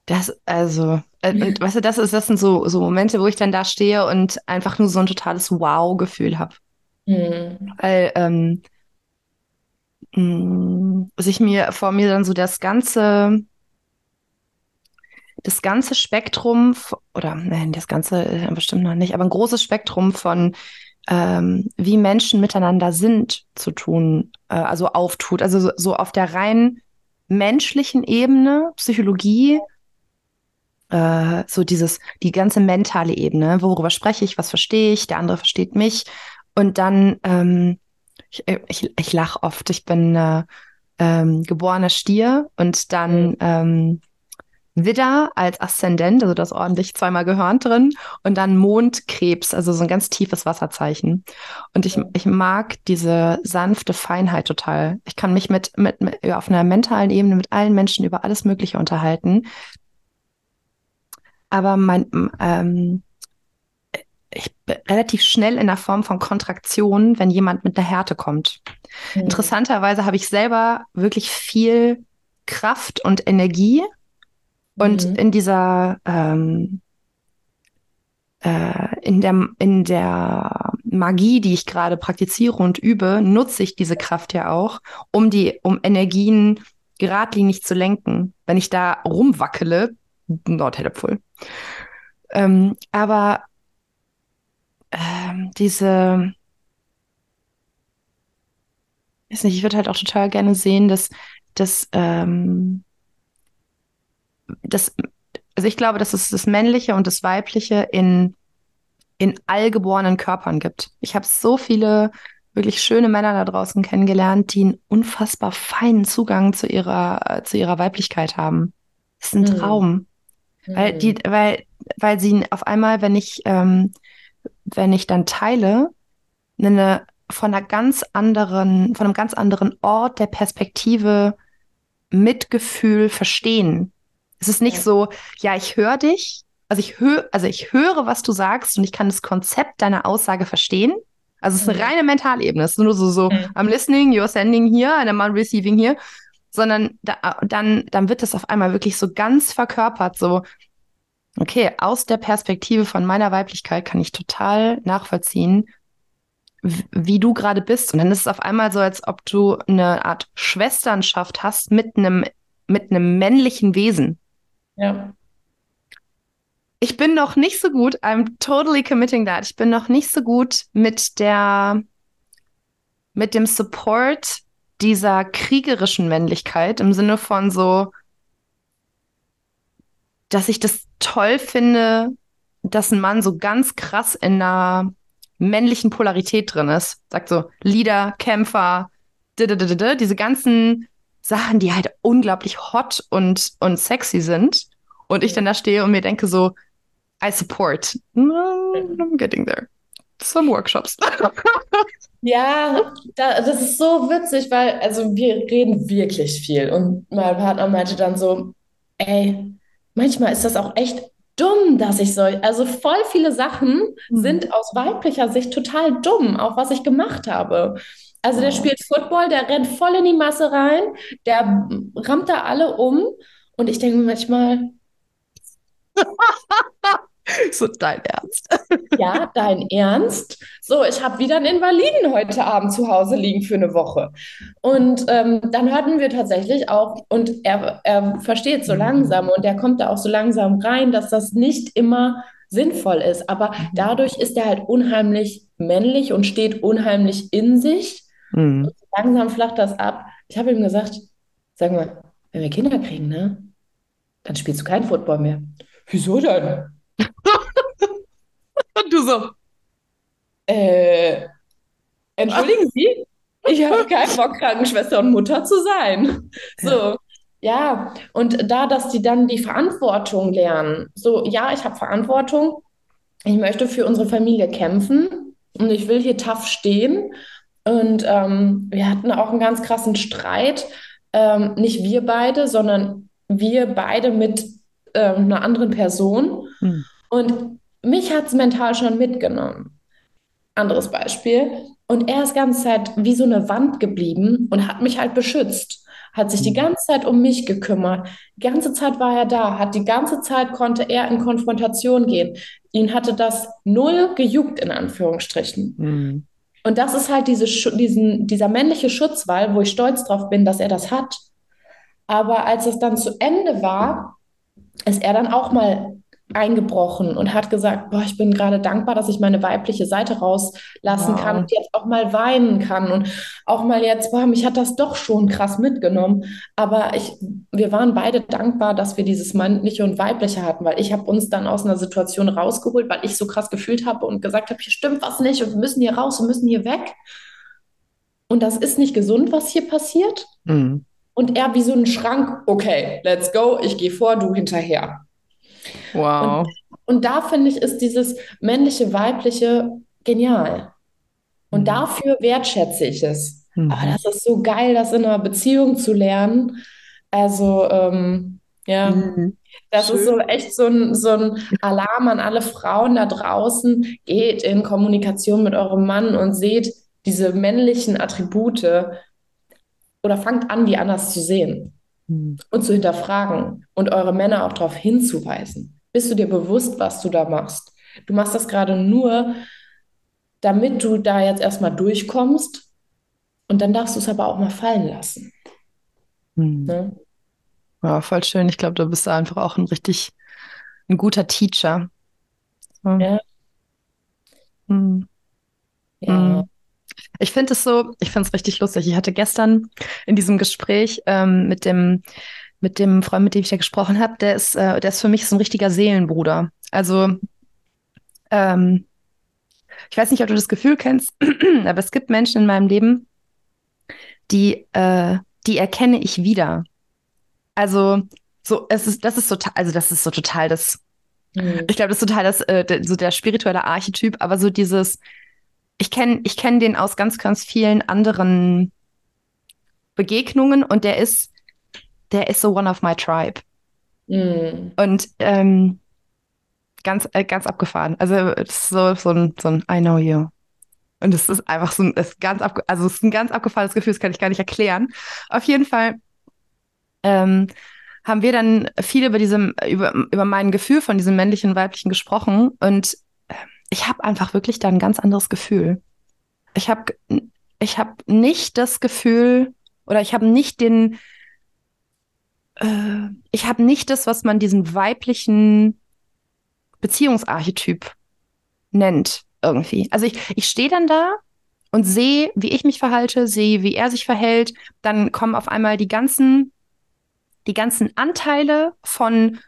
Das, also, äh, und, weißt du, das, ist, das sind so, so Momente, wo ich dann da stehe und einfach nur so ein totales Wow-Gefühl habe. Mhm. Weil ähm, sich mir vor mir dann so das ganze das ganze Spektrum oder nein, das ganze äh, bestimmt noch nicht, aber ein großes Spektrum von ähm, wie Menschen miteinander sind zu tun, äh, also auftut, also so, so, auf der rein menschlichen Ebene, Psychologie, äh, so dieses die ganze mentale Ebene, worüber spreche ich, was verstehe ich, der andere versteht mich. Und dann ähm, ich, äh, ich, ich lache oft. Ich bin äh, ähm, geborener Stier und dann mhm. ähm, Widder als Aszendent, also das ordentlich zweimal Gehörn drin und dann Mondkrebs, also so ein ganz tiefes Wasserzeichen. Und ich, ich mag diese sanfte Feinheit total. Ich kann mich mit, mit, mit auf einer mentalen Ebene mit allen Menschen über alles Mögliche unterhalten. aber mein, ähm, ich bin relativ schnell in der Form von Kontraktion, wenn jemand mit einer Härte kommt. Mhm. Interessanterweise habe ich selber wirklich viel Kraft und Energie und mhm. in dieser ähm, äh, in der in der Magie, die ich gerade praktiziere und übe, nutze ich diese Kraft ja auch, um die um Energien geradlinig zu lenken. Wenn ich da rumwackele, not helpful. Ähm, aber ähm, diese, weiß nicht, ich würde halt auch total gerne sehen, dass, dass, ähm, dass also ich glaube, dass es das Männliche und das Weibliche in, in allgeborenen Körpern gibt. Ich habe so viele wirklich schöne Männer da draußen kennengelernt, die einen unfassbar feinen Zugang zu ihrer, zu ihrer Weiblichkeit haben. Das ist ein mhm. Traum. Mhm. Weil die, weil, weil sie auf einmal, wenn ich, ähm, wenn ich dann teile, eine von einer ganz anderen, von einem ganz anderen Ort der Perspektive Mitgefühl verstehen. Es ist nicht ja. so, ja, ich höre dich, also ich höre, also ich höre, was du sagst und ich kann das Konzept deiner Aussage verstehen. Also es ist eine mhm. reine Mentalebene. Es ist nur so, so, mhm. I'm listening, you're sending here and I'm receiving here. Sondern da, dann, dann wird das auf einmal wirklich so ganz verkörpert, so, okay, aus der Perspektive von meiner Weiblichkeit kann ich total nachvollziehen, wie du gerade bist. Und dann ist es auf einmal so, als ob du eine Art Schwesternschaft hast mit einem, mit einem männlichen Wesen. Ja. Ich bin noch nicht so gut, I'm totally committing that. Ich bin noch nicht so gut mit der, mit dem Support dieser kriegerischen Männlichkeit im Sinne von so, dass ich das toll finde, dass ein Mann so ganz krass in einer männlichen Polarität drin ist. Sagt so Leader, Kämpfer, diese ganzen Sachen, die halt unglaublich hot und, und sexy sind. Und ich dann da stehe und mir denke so, I support. I'm getting there. Some workshops. [LAUGHS] ja, da, das ist so witzig, weil, also wir reden wirklich viel. Und mein Partner meinte dann so, ey, manchmal ist das auch echt dumm, dass ich so, also voll viele Sachen mhm. sind aus weiblicher Sicht total dumm, auch was ich gemacht habe. Also der spielt Football, der rennt voll in die Masse rein, der rammt da alle um und ich denke mir manchmal, [LAUGHS] [LAUGHS] so dein Ernst. ja, dein Ernst. So, ich habe wieder einen Invaliden heute Abend zu Hause liegen für eine Woche. Und ähm, dann hörten wir tatsächlich auch, und er, er versteht so langsam und er kommt da auch so langsam rein, dass das nicht immer sinnvoll ist. Aber dadurch ist er halt unheimlich männlich und steht unheimlich in sich. Mhm. langsam flacht das ab. Ich habe ihm gesagt, sag mal, wenn wir Kinder kriegen, ne, dann spielst du kein Football mehr. Wieso denn? Und du so. Äh, entschuldigen Sie, ich habe keinen Bock, Krankenschwester und Mutter zu sein. So, ja. Und da, dass die dann die Verantwortung lernen. So, ja, ich habe Verantwortung. Ich möchte für unsere Familie kämpfen und ich will hier tough stehen. Und ähm, wir hatten auch einen ganz krassen Streit. Ähm, nicht wir beide, sondern wir beide mit ähm, einer anderen Person. Hm. Und mich hat es mental schon mitgenommen. Anderes Beispiel. Und er ist die ganze Zeit wie so eine Wand geblieben und hat mich halt beschützt. Hat sich die mhm. ganze Zeit um mich gekümmert. Die ganze Zeit war er da, hat die ganze Zeit konnte er in Konfrontation gehen. Ihn hatte das null gejuckt, in Anführungsstrichen. Mhm. Und das ist halt diese, diesen, dieser männliche Schutzwall, wo ich stolz drauf bin, dass er das hat. Aber als es dann zu Ende war, ist er dann auch mal eingebrochen und hat gesagt, boah, ich bin gerade dankbar, dass ich meine weibliche Seite rauslassen wow. kann und jetzt auch mal weinen kann und auch mal jetzt, boah, mich hat das doch schon krass mitgenommen. Aber ich, wir waren beide dankbar, dass wir dieses männliche und weibliche hatten, weil ich habe uns dann aus einer Situation rausgeholt, weil ich so krass gefühlt habe und gesagt habe, hier stimmt was nicht und wir müssen hier raus und müssen hier weg. Und das ist nicht gesund, was hier passiert. Mhm. Und er wie so ein Schrank, okay, let's go, ich gehe vor, du hinterher. Wow. Und, und da finde ich, ist dieses männliche, weibliche genial. Und mhm. dafür wertschätze ich es. Mhm. Aber das ist so geil, das in einer Beziehung zu lernen. Also, ähm, ja. Mhm. Das Schön. ist so echt so ein, so ein Alarm an alle Frauen da draußen. Geht in Kommunikation mit eurem Mann und seht diese männlichen Attribute oder fangt an, die anders zu sehen hm. und zu hinterfragen und eure Männer auch darauf hinzuweisen. Bist du dir bewusst, was du da machst? Du machst das gerade nur, damit du da jetzt erstmal durchkommst und dann darfst du es aber auch mal fallen lassen. Hm. Ne? Ja, voll schön. Ich glaube, du bist einfach auch ein richtig ein guter Teacher. So. Ja. Hm. Ja. Ich finde es so, ich finde es richtig lustig. Ich hatte gestern in diesem Gespräch ähm, mit dem mit dem Freund, mit dem ich ja gesprochen habe, der ist, äh, der ist für mich so ein richtiger Seelenbruder. Also ähm, ich weiß nicht, ob du das Gefühl kennst, [CLEARS THROAT] aber es gibt Menschen in meinem Leben, die, äh, die erkenne ich wieder. Also, so, es ist, das ist total, also das ist so total das, mhm. ich glaube, das ist total das, äh, so der spirituelle Archetyp, aber so dieses, ich kenne ich kenn den aus ganz, ganz vielen anderen Begegnungen und der ist, der ist so one of my tribe. Mhm. Und ähm, ganz, äh, ganz abgefahren. Also so, so, ein, so ein I know you. Und es ist einfach so ein, ist ganz ab, also es ist ein ganz abgefahrenes Gefühl, das kann ich gar nicht erklären. Auf jeden Fall ähm, haben wir dann viel über diesem, über, über mein Gefühl von diesem männlichen und weiblichen gesprochen. Und ich habe einfach wirklich da ein ganz anderes Gefühl. Ich habe ich hab nicht das Gefühl, oder ich habe nicht den, äh, ich habe nicht das, was man diesen weiblichen Beziehungsarchetyp nennt irgendwie. Also ich, ich stehe dann da und sehe, wie ich mich verhalte, sehe, wie er sich verhält. Dann kommen auf einmal die ganzen, die ganzen Anteile von,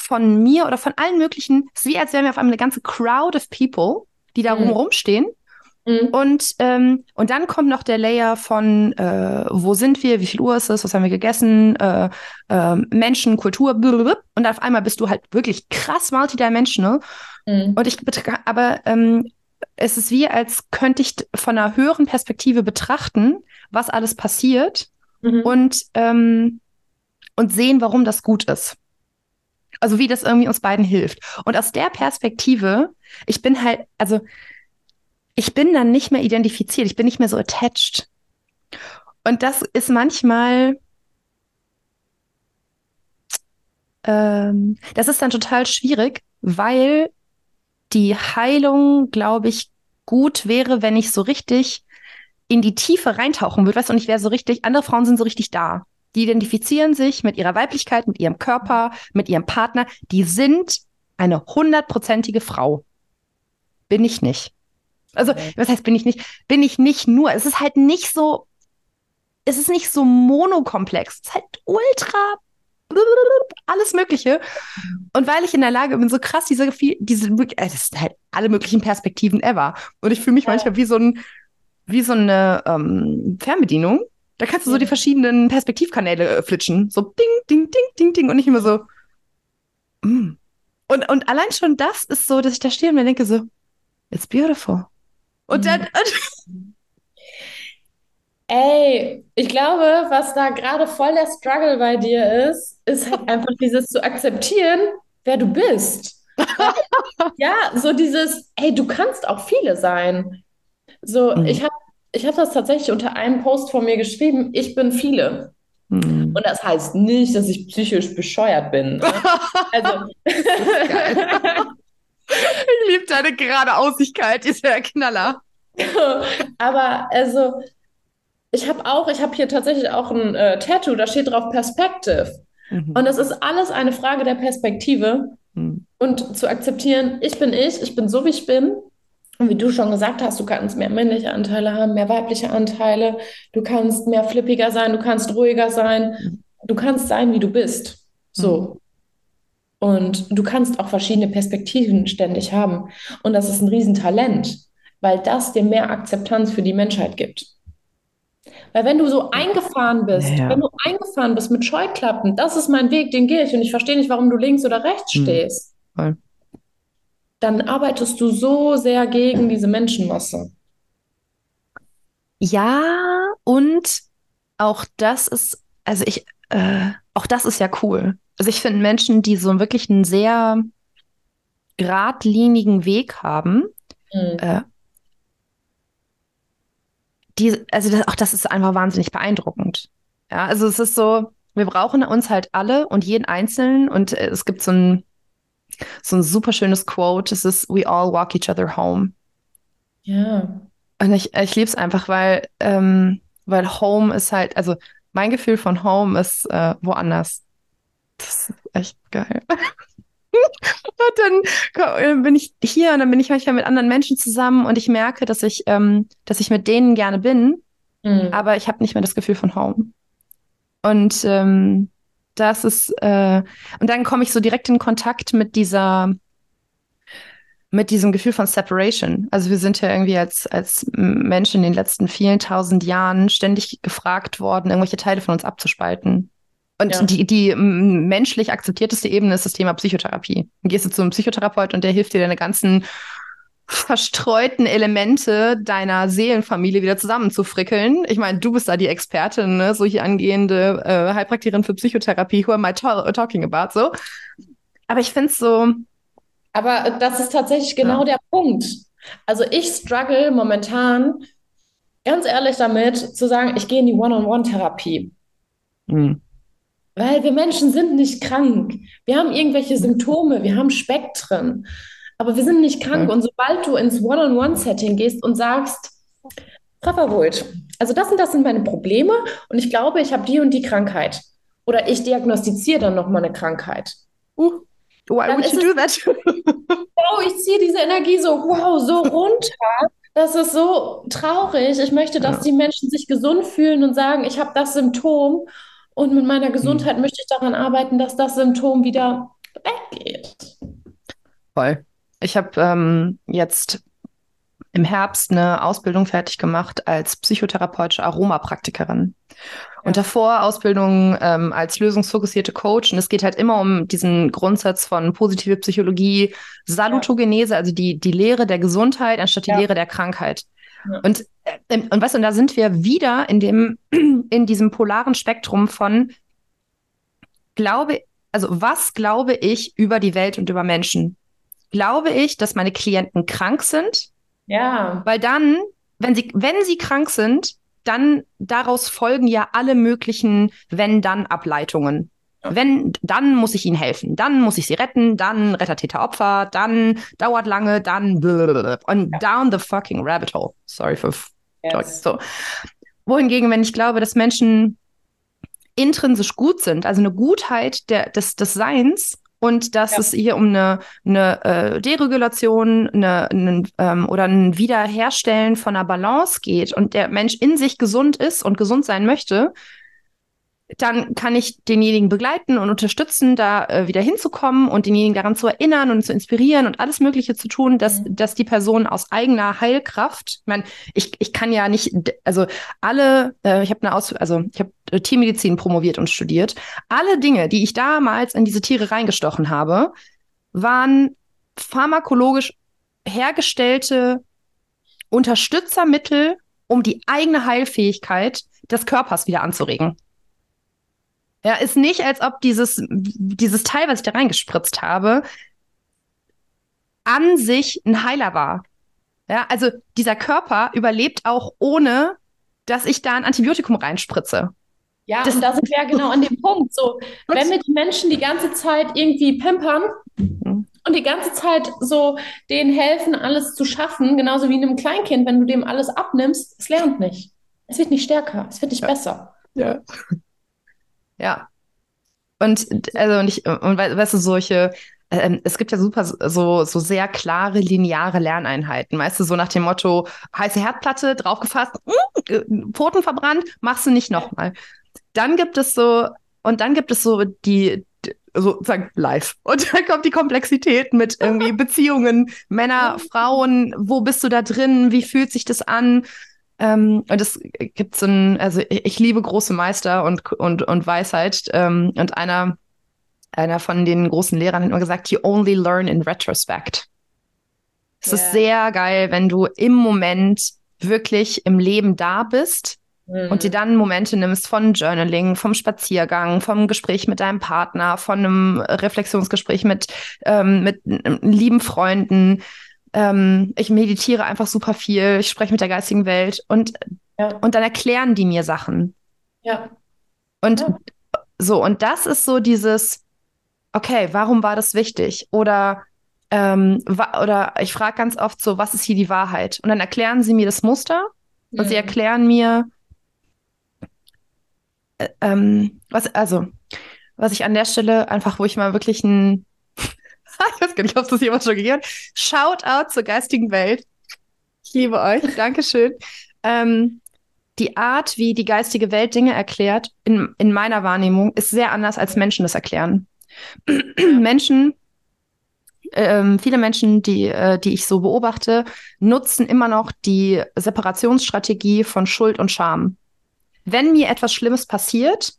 von mir oder von allen möglichen. Es ist wie, als wären wir auf einmal eine ganze Crowd of people, die da mhm. rumstehen Mhm. Und, ähm, und dann kommt noch der Layer von, äh, wo sind wir, wie viel Uhr ist es, was haben wir gegessen, äh, äh, Menschen, Kultur, blablabla. und auf einmal bist du halt wirklich krass multidimensional. Mhm. Und ich, aber ähm, es ist wie, als könnte ich von einer höheren Perspektive betrachten, was alles passiert mhm. und, ähm, und sehen, warum das gut ist. Also wie das irgendwie uns beiden hilft. Und aus der Perspektive, ich bin halt, also ich bin dann nicht mehr identifiziert, ich bin nicht mehr so attached. Und das ist manchmal, ähm, das ist dann total schwierig, weil die Heilung, glaube ich, gut wäre, wenn ich so richtig in die Tiefe reintauchen würde, weißt du, und ich wäre so richtig, andere Frauen sind so richtig da. Die identifizieren sich mit ihrer Weiblichkeit, mit ihrem Körper, mit ihrem Partner. Die sind eine hundertprozentige Frau. Bin ich nicht. Also, was heißt, bin ich nicht? Bin ich nicht nur. Es ist halt nicht so, es ist nicht so monokomplex. Es ist halt ultra alles Mögliche. Und weil ich in der Lage bin, so krass diese, diese, das sind halt alle möglichen Perspektiven ever. Und ich fühle mich ja. manchmal wie so ein, wie so eine ähm, Fernbedienung. Da kannst du so die verschiedenen Perspektivkanäle äh, flitschen. So ding, ding, ding, ding, ding. Und ich immer so. Mm. Und, und allein schon das ist so, dass ich da stehe und mir denke so, it's beautiful. Und dann. Mhm. Ey, ich glaube, was da gerade voll der Struggle bei dir ist, ist halt [LAUGHS] einfach dieses zu akzeptieren, wer du bist. [LAUGHS] ja, so dieses, ey, du kannst auch viele sein. So, mhm. ich habe ich hab das tatsächlich unter einem Post von mir geschrieben, ich bin viele. Mhm. Und das heißt nicht, dass ich psychisch bescheuert bin. Ne? [LAUGHS] also. [LAUGHS] Ich liebe deine Geradeausigkeit, dieser Knaller. [LAUGHS] Aber also, ich habe auch, ich habe hier tatsächlich auch ein äh, Tattoo, da steht drauf Perspective. Mhm. Und es ist alles eine Frage der Perspektive mhm. und zu akzeptieren, ich bin ich, ich bin so, wie ich bin. Und wie du schon gesagt hast, du kannst mehr männliche Anteile haben, mehr weibliche Anteile, du kannst mehr flippiger sein, du kannst ruhiger sein, mhm. du kannst sein, wie du bist. So. Mhm. Und du kannst auch verschiedene Perspektiven ständig haben. Und das ist ein Riesentalent, weil das dir mehr Akzeptanz für die Menschheit gibt. Weil wenn du so eingefahren bist, ja. wenn du eingefahren bist mit Scheuklappen, das ist mein Weg, den gehe ich und ich verstehe nicht, warum du links oder rechts hm. stehst, hm. Dann arbeitest du so sehr gegen diese Menschenmasse. Ja, und auch das ist, also ich, äh, auch das ist ja cool. also ich finde Menschen, die so wirklich einen sehr geradlinigen Weg haben, mhm. äh, die, also das, auch das ist einfach wahnsinnig beeindruckend. Ja, also es ist so, wir brauchen uns halt alle und jeden Einzelnen und äh, es gibt so ein, so ein super schönes Quote, es ist We all walk each other home. Ja. Und ich, ich liebe es einfach, weil, ähm, weil Home ist halt, also mein Gefühl von Home ist äh, woanders. Das ist echt geil. [LAUGHS] und dann bin ich hier und dann bin ich manchmal mit anderen Menschen zusammen und ich merke, dass ich, ähm, dass ich mit denen gerne bin, mhm. aber ich habe nicht mehr das Gefühl von Home. Und ähm, das ist, äh, und dann komme ich so direkt in Kontakt mit dieser, mit diesem Gefühl von Separation. Also wir sind ja irgendwie als, als Menschen in den letzten vielen tausend Jahren ständig gefragt worden, irgendwelche Teile von uns abzuspalten. Und ja. die, die menschlich akzeptierteste Ebene ist das Thema Psychotherapie. Dann gehst du zu einem Psychotherapeut und der hilft dir deine ganzen verstreuten Elemente deiner Seelenfamilie wieder zusammenzufrickeln. Ich meine, du bist da die Expertin, ne? so hier angehende äh, Heilpraktikerin für Psychotherapie. Who am I talking about? So. Aber ich finde es so. Aber das ist tatsächlich genau ja. der Punkt. Also ich struggle momentan ganz ehrlich damit, zu sagen, ich gehe in die One-on-One-Therapie. Mhm. Weil wir Menschen sind nicht krank. Wir haben irgendwelche Symptome, wir haben Spektren. Aber wir sind nicht krank. Ja. Und sobald du ins One-on-One-Setting gehst und sagst, Frau Verwohlt, also das und das sind meine Probleme und ich glaube, ich habe die und die Krankheit. Oder ich diagnostiziere dann nochmal eine Krankheit. Uh, why dann would you do that? wow, [LAUGHS] ich ziehe diese Energie so, wow, so [LAUGHS] runter. Das ist so traurig. Ich möchte, dass ja. die Menschen sich gesund fühlen und sagen, ich habe das Symptom und mit meiner Gesundheit hm. möchte ich daran arbeiten, dass das Symptom wieder weggeht. Voll. Ich habe ähm, jetzt im Herbst eine Ausbildung fertig gemacht als psychotherapeutische Aromapraktikerin. Ja. Und davor Ausbildung ähm, als lösungsfokussierte Coach. Und es geht halt immer um diesen Grundsatz von positive Psychologie, Salutogenese, ja. also die, die Lehre der Gesundheit anstatt die ja. Lehre der Krankheit. Und, äh, und weißt du, und da sind wir wieder in dem, [CLEARS THROAT] in diesem polaren Spektrum von glaube, also was glaube ich über die Welt und über Menschen? Glaube ich, dass meine Klienten krank sind. Ja. Weil dann, wenn sie, wenn sie krank sind, dann daraus folgen ja alle möglichen Wenn-Dann-Ableitungen. Wenn, dann muss ich ihnen helfen, dann muss ich sie retten, dann Retter, Täter, Opfer, dann dauert lange, dann blablabla. und ja. down the fucking rabbit hole. Sorry for yes. so. Wohingegen, wenn ich glaube, dass Menschen intrinsisch gut sind, also eine Gutheit der, des, des Seins, und dass ja. es hier um eine, eine äh, Deregulation eine, eine, ähm, oder ein Wiederherstellen von einer Balance geht und der Mensch in sich gesund ist und gesund sein möchte, dann kann ich denjenigen begleiten und unterstützen, da äh, wieder hinzukommen und denjenigen daran zu erinnern und zu inspirieren und alles Mögliche zu tun, dass, mhm. dass die Person aus eigener Heilkraft, ich meine, ich, ich kann ja nicht, also alle, äh, ich habe eine Aus, also ich habe äh, Tiermedizin promoviert und studiert, alle Dinge, die ich damals in diese Tiere reingestochen habe, waren pharmakologisch hergestellte Unterstützermittel, um die eigene Heilfähigkeit des Körpers wieder anzuregen. Ja, ist nicht, als ob dieses, dieses Teil, was ich da reingespritzt habe, an sich ein Heiler war. Ja, also dieser Körper überlebt auch ohne, dass ich da ein Antibiotikum reinspritze. Ja, das, und da sind wir ja genau an dem Punkt. So, wenn wir die Menschen die ganze Zeit irgendwie pimpern mhm. und die ganze Zeit so denen helfen, alles zu schaffen, genauso wie einem Kleinkind, wenn du dem alles abnimmst, es lernt nicht. Es wird nicht stärker, es wird nicht ja. besser. Ja. Ja. Und also und ich und weißt du solche ähm, es gibt ja super so, so sehr klare lineare Lerneinheiten. Weißt du, so nach dem Motto, heiße Herdplatte, draufgefasst, mh, hm, Pfoten verbrannt, machst du nicht nochmal. Dann gibt es so, und dann gibt es so die, sozusagen live. Und dann kommt die Komplexität mit irgendwie [LAUGHS] Beziehungen, Männer, Frauen, wo bist du da drin, wie fühlt sich das an? Ähm, und es gibt so ein, also ich, ich, liebe große Meister und, und, und Weisheit. Ähm, und einer, einer von den großen Lehrern hat immer gesagt, you only learn in retrospect. Es yeah. ist sehr geil, wenn du im Moment wirklich im Leben da bist mhm. und dir dann Momente nimmst von Journaling, vom Spaziergang, vom Gespräch mit deinem Partner, von einem Reflexionsgespräch mit, ähm, mit lieben Freunden. Ähm, ich meditiere einfach super viel, ich spreche mit der geistigen Welt und, ja. und dann erklären die mir Sachen. Ja. Und ja. so, und das ist so dieses, okay, warum war das wichtig? Oder ähm, oder ich frage ganz oft so, was ist hier die Wahrheit? Und dann erklären sie mir das Muster und sie mhm. erklären mir, äh, ähm, was, also, was ich an der Stelle einfach, wo ich mal wirklich ein, [LAUGHS] ich weiß gar nicht, ob das jemand schon gegeben hat, Shoutout zur geistigen Welt. Ich liebe euch, Dankeschön. Ähm, die Art, wie die geistige Welt Dinge erklärt, in, in meiner Wahrnehmung, ist sehr anders, als Menschen das erklären. [CLEARS THROAT] Menschen ähm, viele Menschen, die, äh, die ich so beobachte, nutzen immer noch die Separationsstrategie von Schuld und Scham. Wenn mir etwas Schlimmes passiert,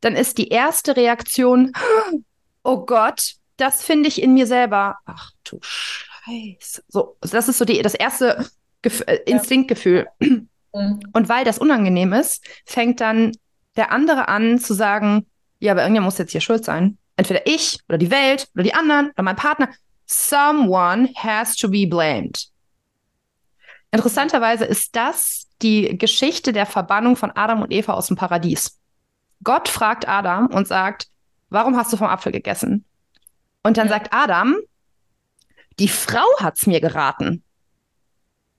dann ist die erste Reaktion, [GASPS] oh Gott, das finde ich in mir selber. Ach du Scheiße. So, das ist so die, das erste Gef äh, Instinktgefühl. Mhm. Und weil das unangenehm ist, fängt dann der andere an zu sagen, ja, aber irgendjemand muss jetzt hier schuld sein entweder ich oder die Welt oder die anderen oder mein Partner. Someone has to be blamed. Interessanterweise ist das die Geschichte der Verbannung von Adam und Eva aus dem Paradies. Gott fragt Adam und sagt, warum hast du vom Apfel gegessen? Und dann ja. sagt Adam, die Frau hat's mir geraten.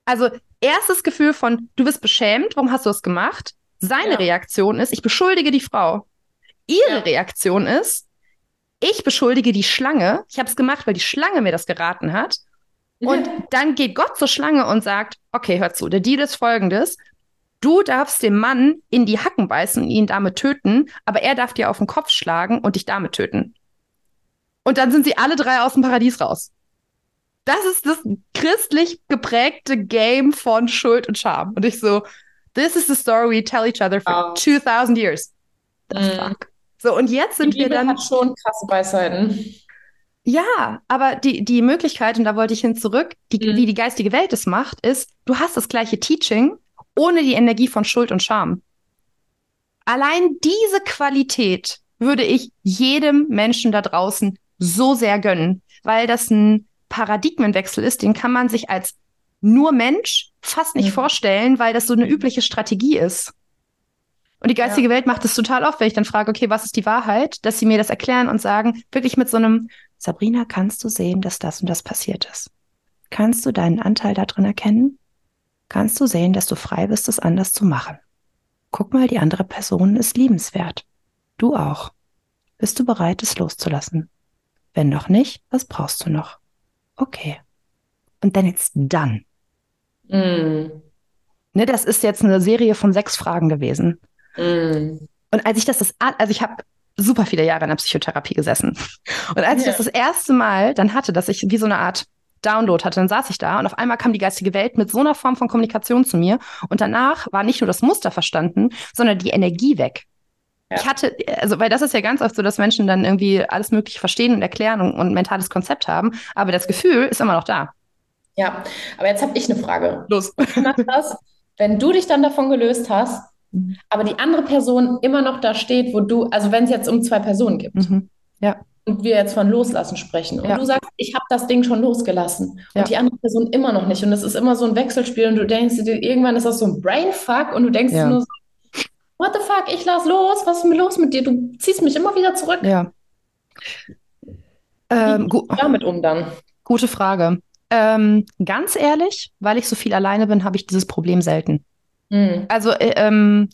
Also erstes Gefühl von, du bist beschämt, warum hast du es gemacht? Seine ja. Reaktion ist, ich beschuldige die Frau. Ihre ja. Reaktion ist, ich beschuldige die Schlange. Ich habe es gemacht, weil die Schlange mir das geraten hat. Und dann geht Gott zur Schlange und sagt, okay, hör zu, der Deal ist folgendes. Du darfst dem Mann in die Hacken beißen und ihn damit töten, aber er darf dir auf den Kopf schlagen und dich damit töten. Und dann sind sie alle drei aus dem Paradies raus. Das ist das christlich geprägte Game von Schuld und Scham. Und ich so, this is the story we tell each other for oh. 2000 years. The mm. fuck. So, und jetzt sind die wir dann. hat schon krasse Weisheiten. Ja, aber die, die Möglichkeit, und da wollte ich hin zurück, die, mhm. wie die geistige Welt es macht, ist, du hast das gleiche Teaching ohne die Energie von Schuld und Scham. Allein diese Qualität würde ich jedem Menschen da draußen so sehr gönnen, weil das ein Paradigmenwechsel ist, den kann man sich als nur Mensch fast nicht mhm. vorstellen, weil das so eine übliche Strategie ist. Und die geistige ja. Welt macht es total oft, wenn ich dann frage, okay, was ist die Wahrheit, dass sie mir das erklären und sagen, wirklich mit so einem, Sabrina, kannst du sehen, dass das und das passiert ist? Kannst du deinen Anteil darin erkennen? Kannst du sehen, dass du frei bist, es anders zu machen? Guck mal, die andere Person ist liebenswert. Du auch. Bist du bereit, es loszulassen? Wenn noch nicht, was brauchst du noch? Okay. Und dann it's done. Mm. Ne, das ist jetzt eine Serie von sechs Fragen gewesen. Mm. Und als ich das, das also ich habe super viele Jahre in der Psychotherapie gesessen. Und als ja. ich das das erste Mal dann hatte, dass ich wie so eine Art Download hatte, dann saß ich da und auf einmal kam die geistige Welt mit so einer Form von Kommunikation zu mir. Und danach war nicht nur das Muster verstanden, sondern die Energie weg. Ja. Ich hatte, also, weil das ist ja ganz oft so, dass Menschen dann irgendwie alles Mögliche verstehen und erklären und, und ein mentales Konzept haben, aber das Gefühl ist immer noch da. Ja, aber jetzt habe ich eine Frage. Los. Das, wenn du dich dann davon gelöst hast, aber die andere Person immer noch da steht, wo du, also wenn es jetzt um zwei Personen gibt. Mhm. Ja. Und wir jetzt von Loslassen sprechen. Und ja. du sagst, ich habe das Ding schon losgelassen. Ja. Und die andere Person immer noch nicht. Und es ist immer so ein Wechselspiel. Und du denkst dir, irgendwann ist das so ein Brainfuck. Und du denkst nur so, what the fuck, ich lass los. Was ist denn los mit dir? Du ziehst mich immer wieder zurück. Ja. Ähm, Wie damit um dann? Gute Frage. Ähm, ganz ehrlich, weil ich so viel alleine bin, habe ich dieses Problem selten. Mhm. Also, äh, ähm,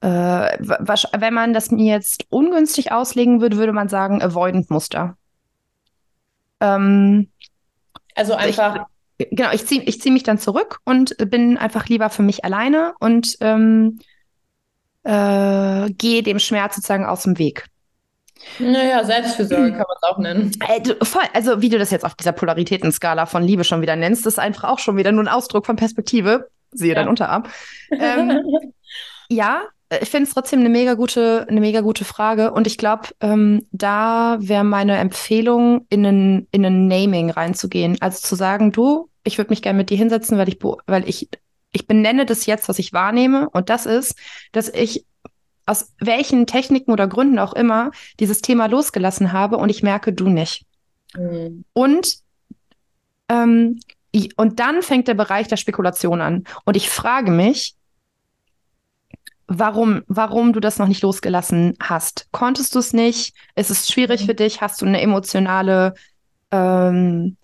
äh, wenn man das mir jetzt ungünstig auslegen würde, würde man sagen, Avoidant-Muster. Ähm, also einfach. Ich, genau, ich ziehe ich zieh mich dann zurück und bin einfach lieber für mich alleine und ähm, äh, gehe dem Schmerz sozusagen aus dem Weg. Naja, Selbstfürsorge kann man es auch nennen. Äh, voll, also wie du das jetzt auf dieser Polaritätenskala von Liebe schon wieder nennst, ist einfach auch schon wieder nur ein Ausdruck von Perspektive siehe ja. dein Unterarm. [LAUGHS] Ähm, ja, ich finde es trotzdem eine mega gute, eine mega gute Frage. Und ich glaube, ähm, da wäre meine Empfehlung, in ein, in ein Naming reinzugehen. Also zu sagen, du, ich würde mich gerne mit dir hinsetzen, weil ich, weil ich ich benenne das jetzt, was ich wahrnehme. Und das ist, dass ich aus welchen Techniken oder Gründen auch immer dieses Thema losgelassen habe und ich merke, du nicht. Mhm. Und, ähm, und dann fängt der Bereich der Spekulation an. Und ich frage mich, warum, warum du das noch nicht losgelassen hast. Konntest du es nicht? Ist es schwierig mhm. für dich? Hast du eine emotionale, ähm,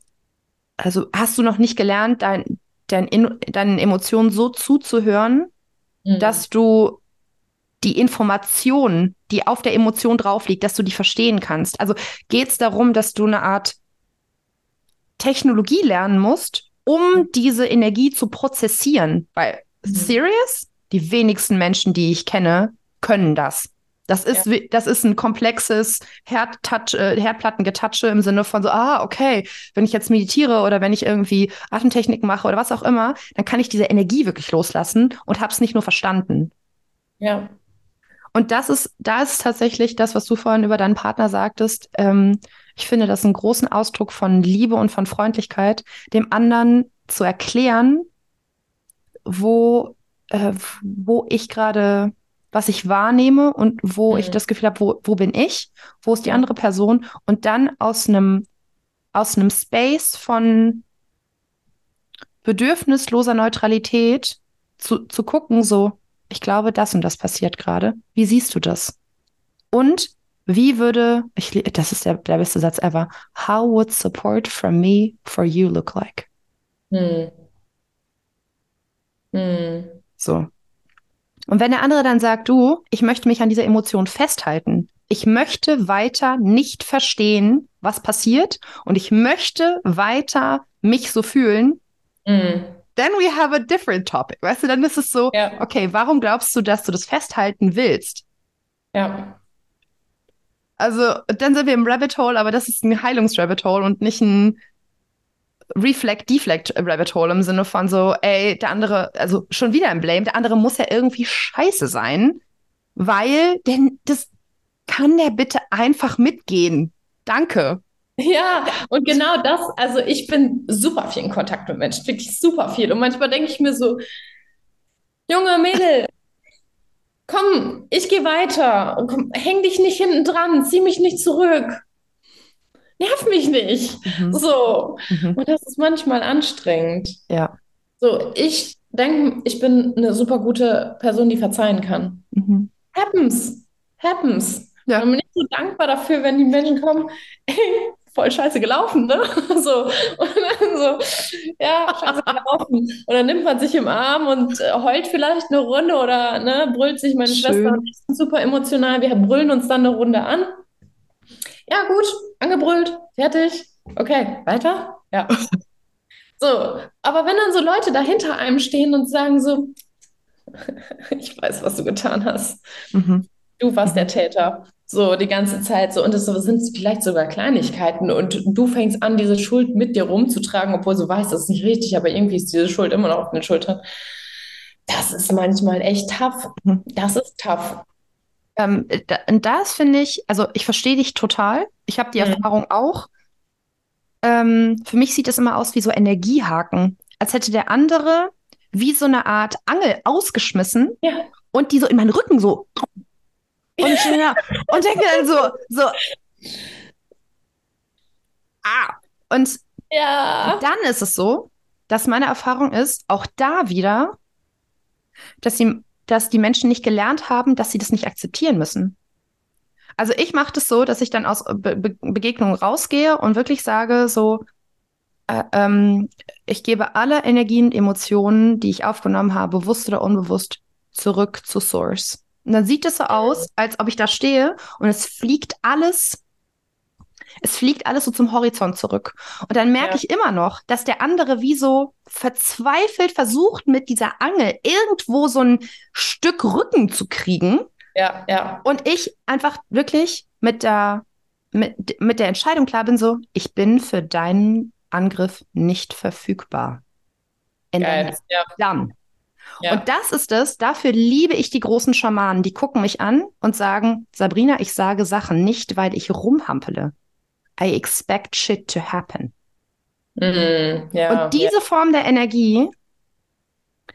also hast du noch nicht gelernt, dein, dein, deinen Emotionen so zuzuhören, mhm. dass du die Information, die auf der Emotion drauf liegt, dass du die verstehen kannst. Also geht es darum, dass du eine Art Technologie lernen musst, um mhm. diese Energie zu prozessieren. Weil, mhm. serious? Die wenigsten Menschen, die ich kenne, können das. Das ist, ja. das ist ein komplexes äh, Herdplattengetatsche im Sinne von so, ah, okay, wenn ich jetzt meditiere oder wenn ich irgendwie Atemtechniken mache oder was auch immer, dann kann ich diese Energie wirklich loslassen und habe es nicht nur verstanden. Ja. Und das ist, da ist tatsächlich das, was du vorhin über deinen Partner sagtest. Ähm, ich finde das einen großen Ausdruck von Liebe und von Freundlichkeit, dem anderen zu erklären, wo, äh, wo ich gerade, was ich wahrnehme und wo mhm. ich das Gefühl habe, wo, wo bin ich, wo ist die andere Person und dann aus einem, aus einem Space von bedürfnisloser Neutralität zu, zu gucken, so, ich glaube, das und das passiert gerade. Wie siehst du das? Und wie würde, ich, das ist der, der beste Satz ever, how would support from me for you look like? Hm. Hm. So. Und wenn der andere dann sagt, du, ich möchte mich an dieser Emotion festhalten, ich möchte weiter nicht verstehen, was passiert und ich möchte weiter mich so fühlen, mm then we have a different topic. Weißt du, dann ist es so, ja. okay, warum glaubst du, dass du das festhalten willst? Ja. Also, dann sind wir im Rabbit Hole, aber das ist ein Heilungs-Rabbit Hole und nicht ein Reflect-Deflect-Rabbit Hole im Sinne von so, ey, der andere, also schon wieder ein Blame, der andere muss ja irgendwie scheiße sein, weil, denn das kann der bitte einfach mitgehen. Danke. Ja, und genau das, also ich bin super viel in Kontakt mit Menschen, wirklich super viel. Und manchmal denke ich mir so, junge Mädel, komm, ich gehe weiter. Komm, häng dich nicht hinten dran, zieh mich nicht zurück. Nerv mich nicht. Mhm. So. Mhm. Und das ist manchmal anstrengend. Ja. So, ich denke, ich bin eine super gute Person, die verzeihen kann. Mhm. Happens. Happens. Ja. Ich bin nicht so dankbar dafür, wenn die Menschen kommen, [LAUGHS] ey, voll scheiße gelaufen, ne? [LAUGHS] So, und dann so, ja, scheiße [LAUGHS] gelaufen. Und dann nimmt man sich im Arm und äh, heult vielleicht eine Runde oder ne, brüllt sich meine Schön. Schwester und ich sind super emotional. Wir brüllen uns dann eine Runde an. Ja, gut, angebrüllt, fertig. Okay, weiter? Ja. [LAUGHS] So, aber wenn dann so Leute da hinter einem stehen und sagen so, [LAUGHS] ich weiß, was du getan hast. Mhm. Du warst der Täter. So die ganze Zeit so. Und das sind vielleicht sogar Kleinigkeiten. Und du fängst an, diese Schuld mit dir rumzutragen, obwohl du weißt, das ist nicht richtig, aber irgendwie ist diese Schuld immer noch auf den Schultern. Das ist manchmal echt tough. Das ist tough. Ähm, das finde ich, also ich verstehe dich total. Ich habe die mhm. Erfahrung auch. Ähm, für mich sieht es immer aus wie so Energiehaken. Als hätte der andere wie so eine Art Angel ausgeschmissen ja. und die so in meinen Rücken so und, ja, [LAUGHS] und denke dann so, so, ah. Und ja. dann ist es so, dass meine Erfahrung ist, auch da wieder, dass die, dass die Menschen nicht gelernt haben, dass sie das nicht akzeptieren müssen. Also ich mache das so, dass ich dann aus Be Be Begegnungen rausgehe und wirklich sage so, äh, ähm, ich gebe alle Energien und Emotionen, die ich aufgenommen habe, bewusst oder unbewusst, zurück zu Source. Und dann sieht es so aus, als ob ich da stehe und es fliegt alles, es fliegt alles so zum Horizont zurück. Und dann merke ja. ich immer noch, dass der andere wie so verzweifelt versucht, mit dieser Angel irgendwo so ein Stück Rücken zu kriegen. Ja, ja. Und ich einfach wirklich mit der, mit, mit der Entscheidung klar bin, so, ich bin für deinen Angriff nicht verfügbar. Geil. Ja. Dann. Ja. Und das ist es, dafür liebe ich die großen Schamanen. Die gucken mich an und sagen, Sabrina, ich sage Sachen nicht, weil ich rumhampele. I expect shit to happen. Mm, ja, und diese ja. Form der Energie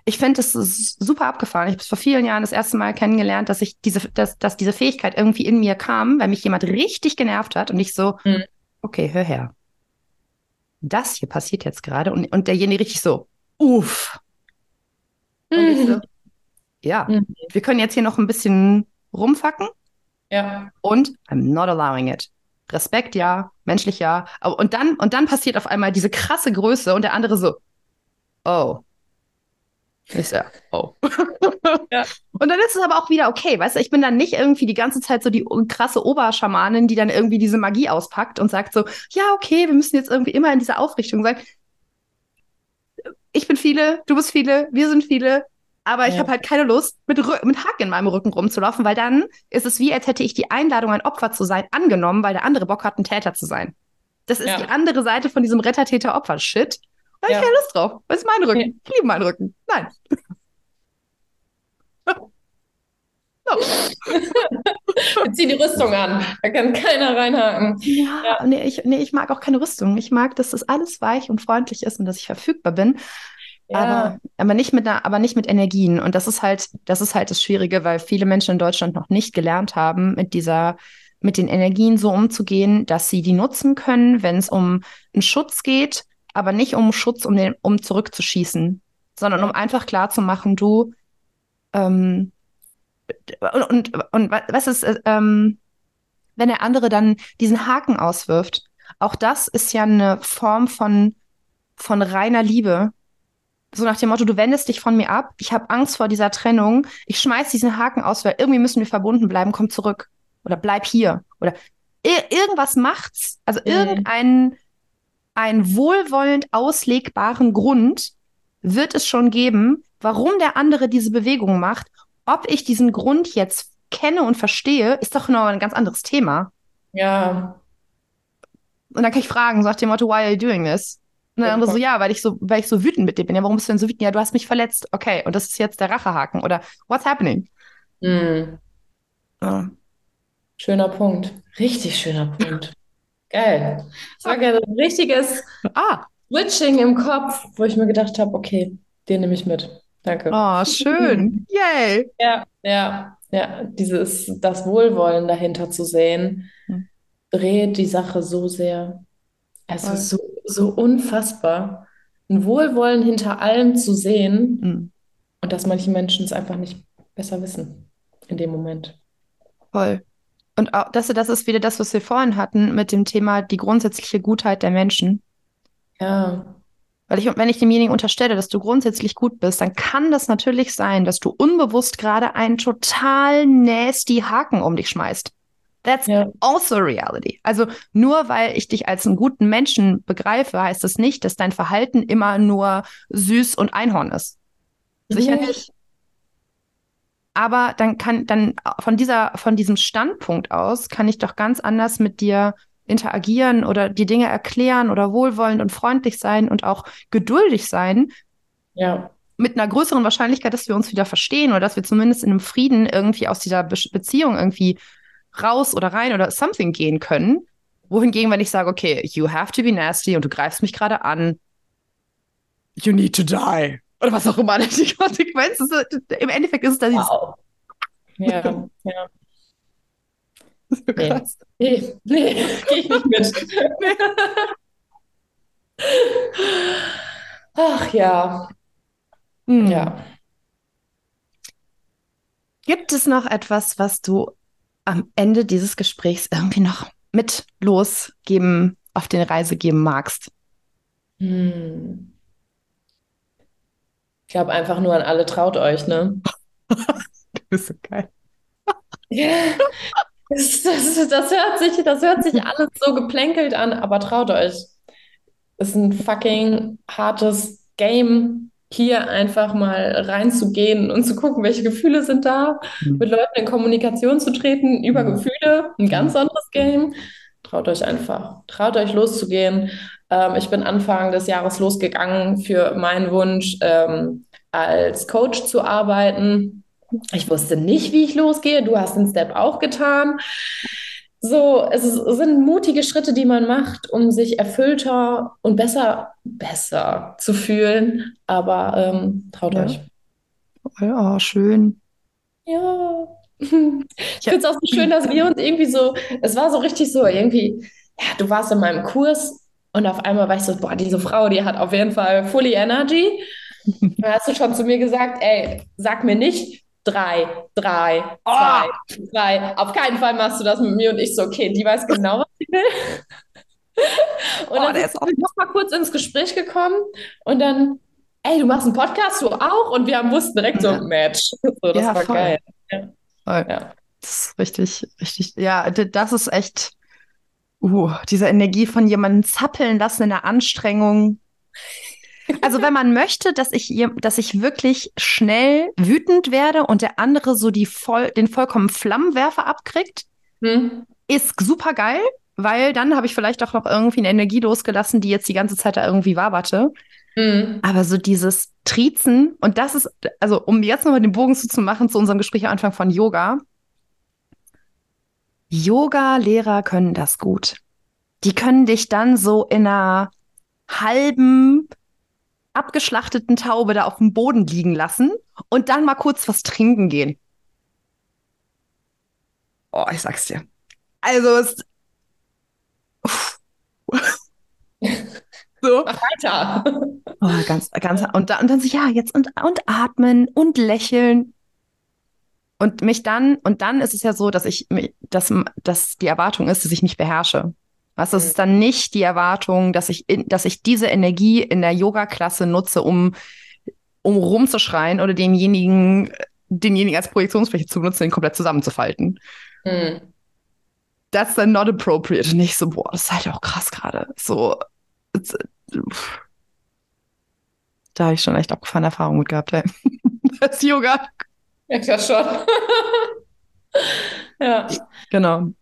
ich finde, es ist super abgefahren. Ich habe es vor vielen Jahren das erste Mal kennengelernt, dass ich diese, dass, dass diese Fähigkeit irgendwie in mir kam, weil mich jemand richtig genervt hat und ich so, mhm. okay, hör her. Das hier passiert jetzt gerade und, und derjenige richtig so, uff. Mhm. So, ja, mhm. wir können jetzt hier noch ein bisschen rumfacken. Ja. Und I'm not allowing it. Respekt, ja, menschlich, ja. Und dann, und dann passiert auf einmal diese krasse Größe und der andere so, oh. Ich so, oh. [LAUGHS] ja. Und dann ist es aber auch wieder okay, weißt du, ich bin dann nicht irgendwie die ganze Zeit so die krasse Oberschamanin, die dann irgendwie diese Magie auspackt und sagt so, ja, okay, wir müssen jetzt irgendwie immer in dieser Aufrichtung sein. Ich bin viele, du bist viele, wir sind viele, aber ich habe halt keine Lust, mit, mit Haken in meinem Rücken rumzulaufen, weil dann ist es wie, als hätte ich die Einladung, ein Opfer zu sein, angenommen, weil der andere Bock hat, ein Täter zu sein. Das ist ja. die andere Seite von diesem Retter-Täter-Opfer-Shit. Da habe ich keine Lust drauf. Das ist mein Rücken. Ich liebe meinen Rücken. Nein. Wir ziehen die Rüstung an. Da kann keiner reinhaken. Ja, ja. Nee, ich, nee, ich mag auch keine Rüstung. Ich mag, dass das alles weich und freundlich ist und dass ich verfügbar bin. Aber, aber nicht mit einer, aber nicht mit Energien. Und das ist halt, das ist halt das Schwierige, weil viele Menschen in Deutschland noch nicht gelernt haben, mit dieser, mit den Energien so umzugehen, dass sie die nutzen können, wenn es um einen Schutz geht, aber nicht um Schutz, um den, um zurückzuschießen, sondern um einfach klar zu machen, du, ähm, und, und, und was ist, äh, ähm, wenn der andere dann diesen Haken auswirft? Auch das ist ja eine Form von, von reiner Liebe, so nach dem Motto, du wendest dich von mir ab, ich habe Angst vor dieser Trennung, ich schmeiß diesen Haken aus, weil irgendwie müssen wir verbunden bleiben, komm zurück oder bleib hier oder ir irgendwas macht's, also mhm. irgendeinen einen wohlwollend auslegbaren Grund wird es schon geben, warum der andere diese Bewegung macht. Ob ich diesen Grund jetzt kenne und verstehe, ist doch noch ein ganz anderes Thema. Ja. Und dann kann ich fragen, sagt dem Motto, why are you doing this? Und der andere so, ja, weil ich so, weil ich so wütend mit dir bin. Ja, warum bist du denn so wütend? Ja, du hast mich verletzt. Okay, und das ist jetzt der Rachehaken. Oder what's happening? Mhm. Ja. Schöner Punkt. Richtig schöner Punkt. Geil. Das war gerade ein richtiges ah. Switching im Kopf, wo ich mir gedacht habe, okay, den nehme ich mit. Danke. Oh, schön. Yay. Ja, ja, ja. Dieses, das Wohlwollen dahinter zu sehen, hm. dreht die Sache so sehr. Es ist so, so unfassbar, ein Wohlwollen hinter allem zu sehen mhm. und dass manche Menschen es einfach nicht besser wissen in dem Moment. Voll. Und auch, das, das ist wieder das, was wir vorhin hatten mit dem Thema die grundsätzliche Gutheit der Menschen. Ja. Weil ich, wenn ich demjenigen unterstelle, dass du grundsätzlich gut bist, dann kann das natürlich sein, dass du unbewusst gerade einen total nasty Haken um dich schmeißt. That's ja. also reality. Also nur weil ich dich als einen guten Menschen begreife, heißt das nicht, dass dein Verhalten immer nur süß und Einhorn ist. Sicher nee. nicht. Aber dann kann dann von dieser von diesem Standpunkt aus kann ich doch ganz anders mit dir interagieren oder die Dinge erklären oder wohlwollend und freundlich sein und auch geduldig sein. Ja. Mit einer größeren Wahrscheinlichkeit, dass wir uns wieder verstehen oder dass wir zumindest in einem Frieden irgendwie aus dieser Be Beziehung irgendwie raus oder rein oder something gehen können. Wohingegen, wenn ich sage, okay, you have to be nasty und du greifst mich gerade an, you need to die. Oder was auch immer [LAUGHS] die Konsequenz ist. Im Endeffekt ist es dann wow. Ja, [LAUGHS] ja. Nee. nee, [LAUGHS] nee, gehe ich nicht mit. Ach ja. Hm. Ja. Gibt es noch etwas, was du am Ende dieses Gesprächs irgendwie noch mit losgeben, auf den Reise geben magst? Hm. Ich glaube einfach nur an alle, traut euch, ne? [LAUGHS] du bist so geil. [LAUGHS] das, das, das, hört sich, das hört sich alles so geplänkelt an, aber traut euch. Ist ein fucking hartes Game hier einfach mal reinzugehen und zu gucken, welche Gefühle sind da, mhm. mit Leuten in Kommunikation zu treten über mhm. Gefühle, ein ganz anderes Game. Traut euch einfach, traut euch loszugehen. Ähm, ich bin Anfang des Jahres losgegangen für meinen Wunsch, ähm, als Coach zu arbeiten. Ich wusste nicht, wie ich losgehe. Du hast den Step auch getan. So, es sind mutige Schritte, die man macht, um sich erfüllter und besser, besser zu fühlen. Aber ähm, traut ja. euch. Oh, schön. Ja. Ich finde es auch so schön, dass wir uns irgendwie so, es war so richtig so, irgendwie, ja, du warst in meinem Kurs und auf einmal war ich so, boah, diese Frau, die hat auf jeden Fall fully energy. [LAUGHS] Dann hast du schon zu mir gesagt, ey, sag mir nicht drei, drei, oh. zwei, drei. Auf keinen Fall machst du das mit mir und ich so, okay, die weiß genau, was sie will. [LAUGHS] Und oh, dann ist wir noch mal kurz ins Gespräch gekommen und dann, ey, du machst einen Podcast, du auch? Und wir haben wussten direkt so, Match. [LAUGHS] So, das ja, war voll. geil. Ja. Voll. Ja. Das ist richtig, richtig, ja, das ist echt, uh, diese Energie von jemandem zappeln lassen in der Anstrengung. Also wenn man möchte, dass ich, dass ich wirklich schnell wütend werde und der andere so die voll, den vollkommen Flammenwerfer abkriegt, hm. ist super geil weil dann habe ich vielleicht auch noch irgendwie eine Energie losgelassen, die jetzt die ganze Zeit da irgendwie waberte. Mhm. Aber so dieses Trizen, und das ist, also um jetzt nochmal den Bogen zuzumachen zu unserem Gespräch am Anfang von Yoga. Yoga-Lehrer können das gut. Die können dich dann so in einer halben, abgeschlachteten Taube da auf dem Boden liegen lassen und dann mal kurz was trinken gehen. Oh, ich sag's dir. Also, es, [LAUGHS] so. Mach weiter. Oh, ganz, ganz, und, da, und dann so, ja, jetzt und, und atmen und lächeln. Und mich dann, und dann ist es ja so, dass ich, dass, dass die Erwartung ist, dass ich mich beherrsche. Was, ist dann nicht die Erwartung, dass ich, in, dass ich diese Energie in der Yoga-Klasse nutze, um, um rumzuschreien oder demjenigen, denjenigen als Projektionsfläche zu nutzen, den komplett zusammenzufalten. Mhm that's then not appropriate. Nicht so, boah, das ist halt auch krass gerade. So, da habe ich schon echt abgefahrene Erfahrungen mit gehabt, ey. [LAUGHS] das Yoga. Ja, klar schon. [LAUGHS] ja. Genau.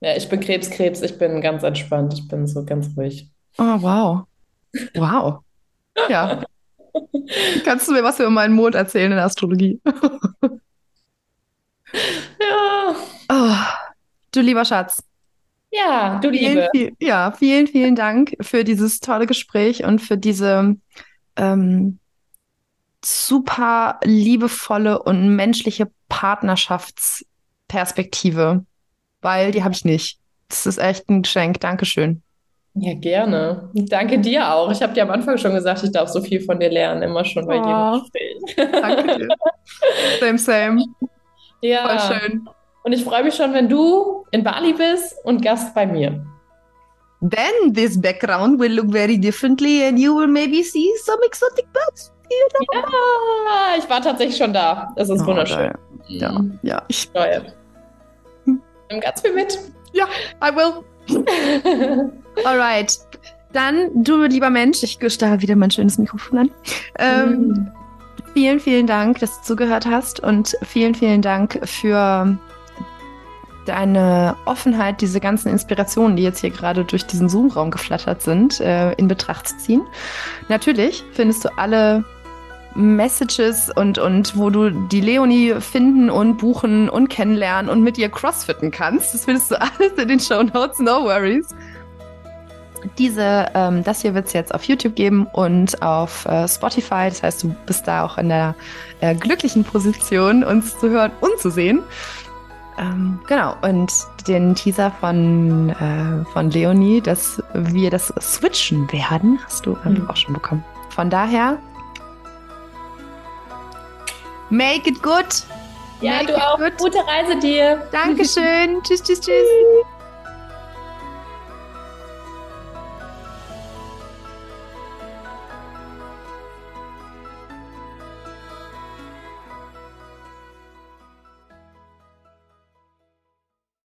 Ja, ich bin Krebskrebs, ich bin ganz entspannt, ich bin so ganz ruhig. Oh, wow. Wow. Ja. Kannst du mir was über meinen Mond erzählen in der Astrologie? [LAUGHS] ja. Oh. Du lieber Schatz. Ja, du Liebe. Viel, ja, vielen, vielen Dank für dieses tolle Gespräch und für diese ähm, super liebevolle und menschliche Partnerschaftsperspektive, weil die habe ich nicht. Das ist echt ein Geschenk. Dankeschön. Ja, gerne. Danke dir auch. Ich habe dir am Anfang schon gesagt, ich darf so viel von dir lernen, immer schon bei oh, jedem Gespräch. Danke dir. [LAUGHS] Same, same. Ja. Voll schön. Und ich freue mich schon, wenn du in Bali bist und Gast bei mir. Then this background will look very differently and you will maybe see some exotic birds. Ja, ich war tatsächlich schon da. Das ist oh, wunderschön. Ja, mhm. ja. Ich Steuert. Hm. Nimm ganz viel mit. Ja, I will. [LAUGHS] Alright. Dann, du lieber Mensch, ich starre wieder mein schönes Mikrofon an. Ähm, mhm. Vielen, vielen Dank, dass du zugehört hast und vielen, vielen Dank für deine Offenheit, diese ganzen Inspirationen, die jetzt hier gerade durch diesen Zoom-Raum geflattert sind, äh, in Betracht zu ziehen. Natürlich findest du alle Messages und, und wo du die Leonie finden und buchen und kennenlernen und mit ihr crossfitten kannst. Das findest du [LAUGHS] alles in den Show Notes, no worries. Diese, ähm, das hier wird es jetzt auf YouTube geben und auf äh, Spotify. Das heißt, du bist da auch in der äh, glücklichen Position, uns zu hören und zu sehen. Ähm, genau, und den Teaser von, äh, von Leonie, dass wir das switchen werden, hast du mhm. auch schon bekommen. Von daher, make it good. Ja, make du auch. Good. Gute Reise dir. Dankeschön. [LAUGHS] tschüss, tschüss, tschüss.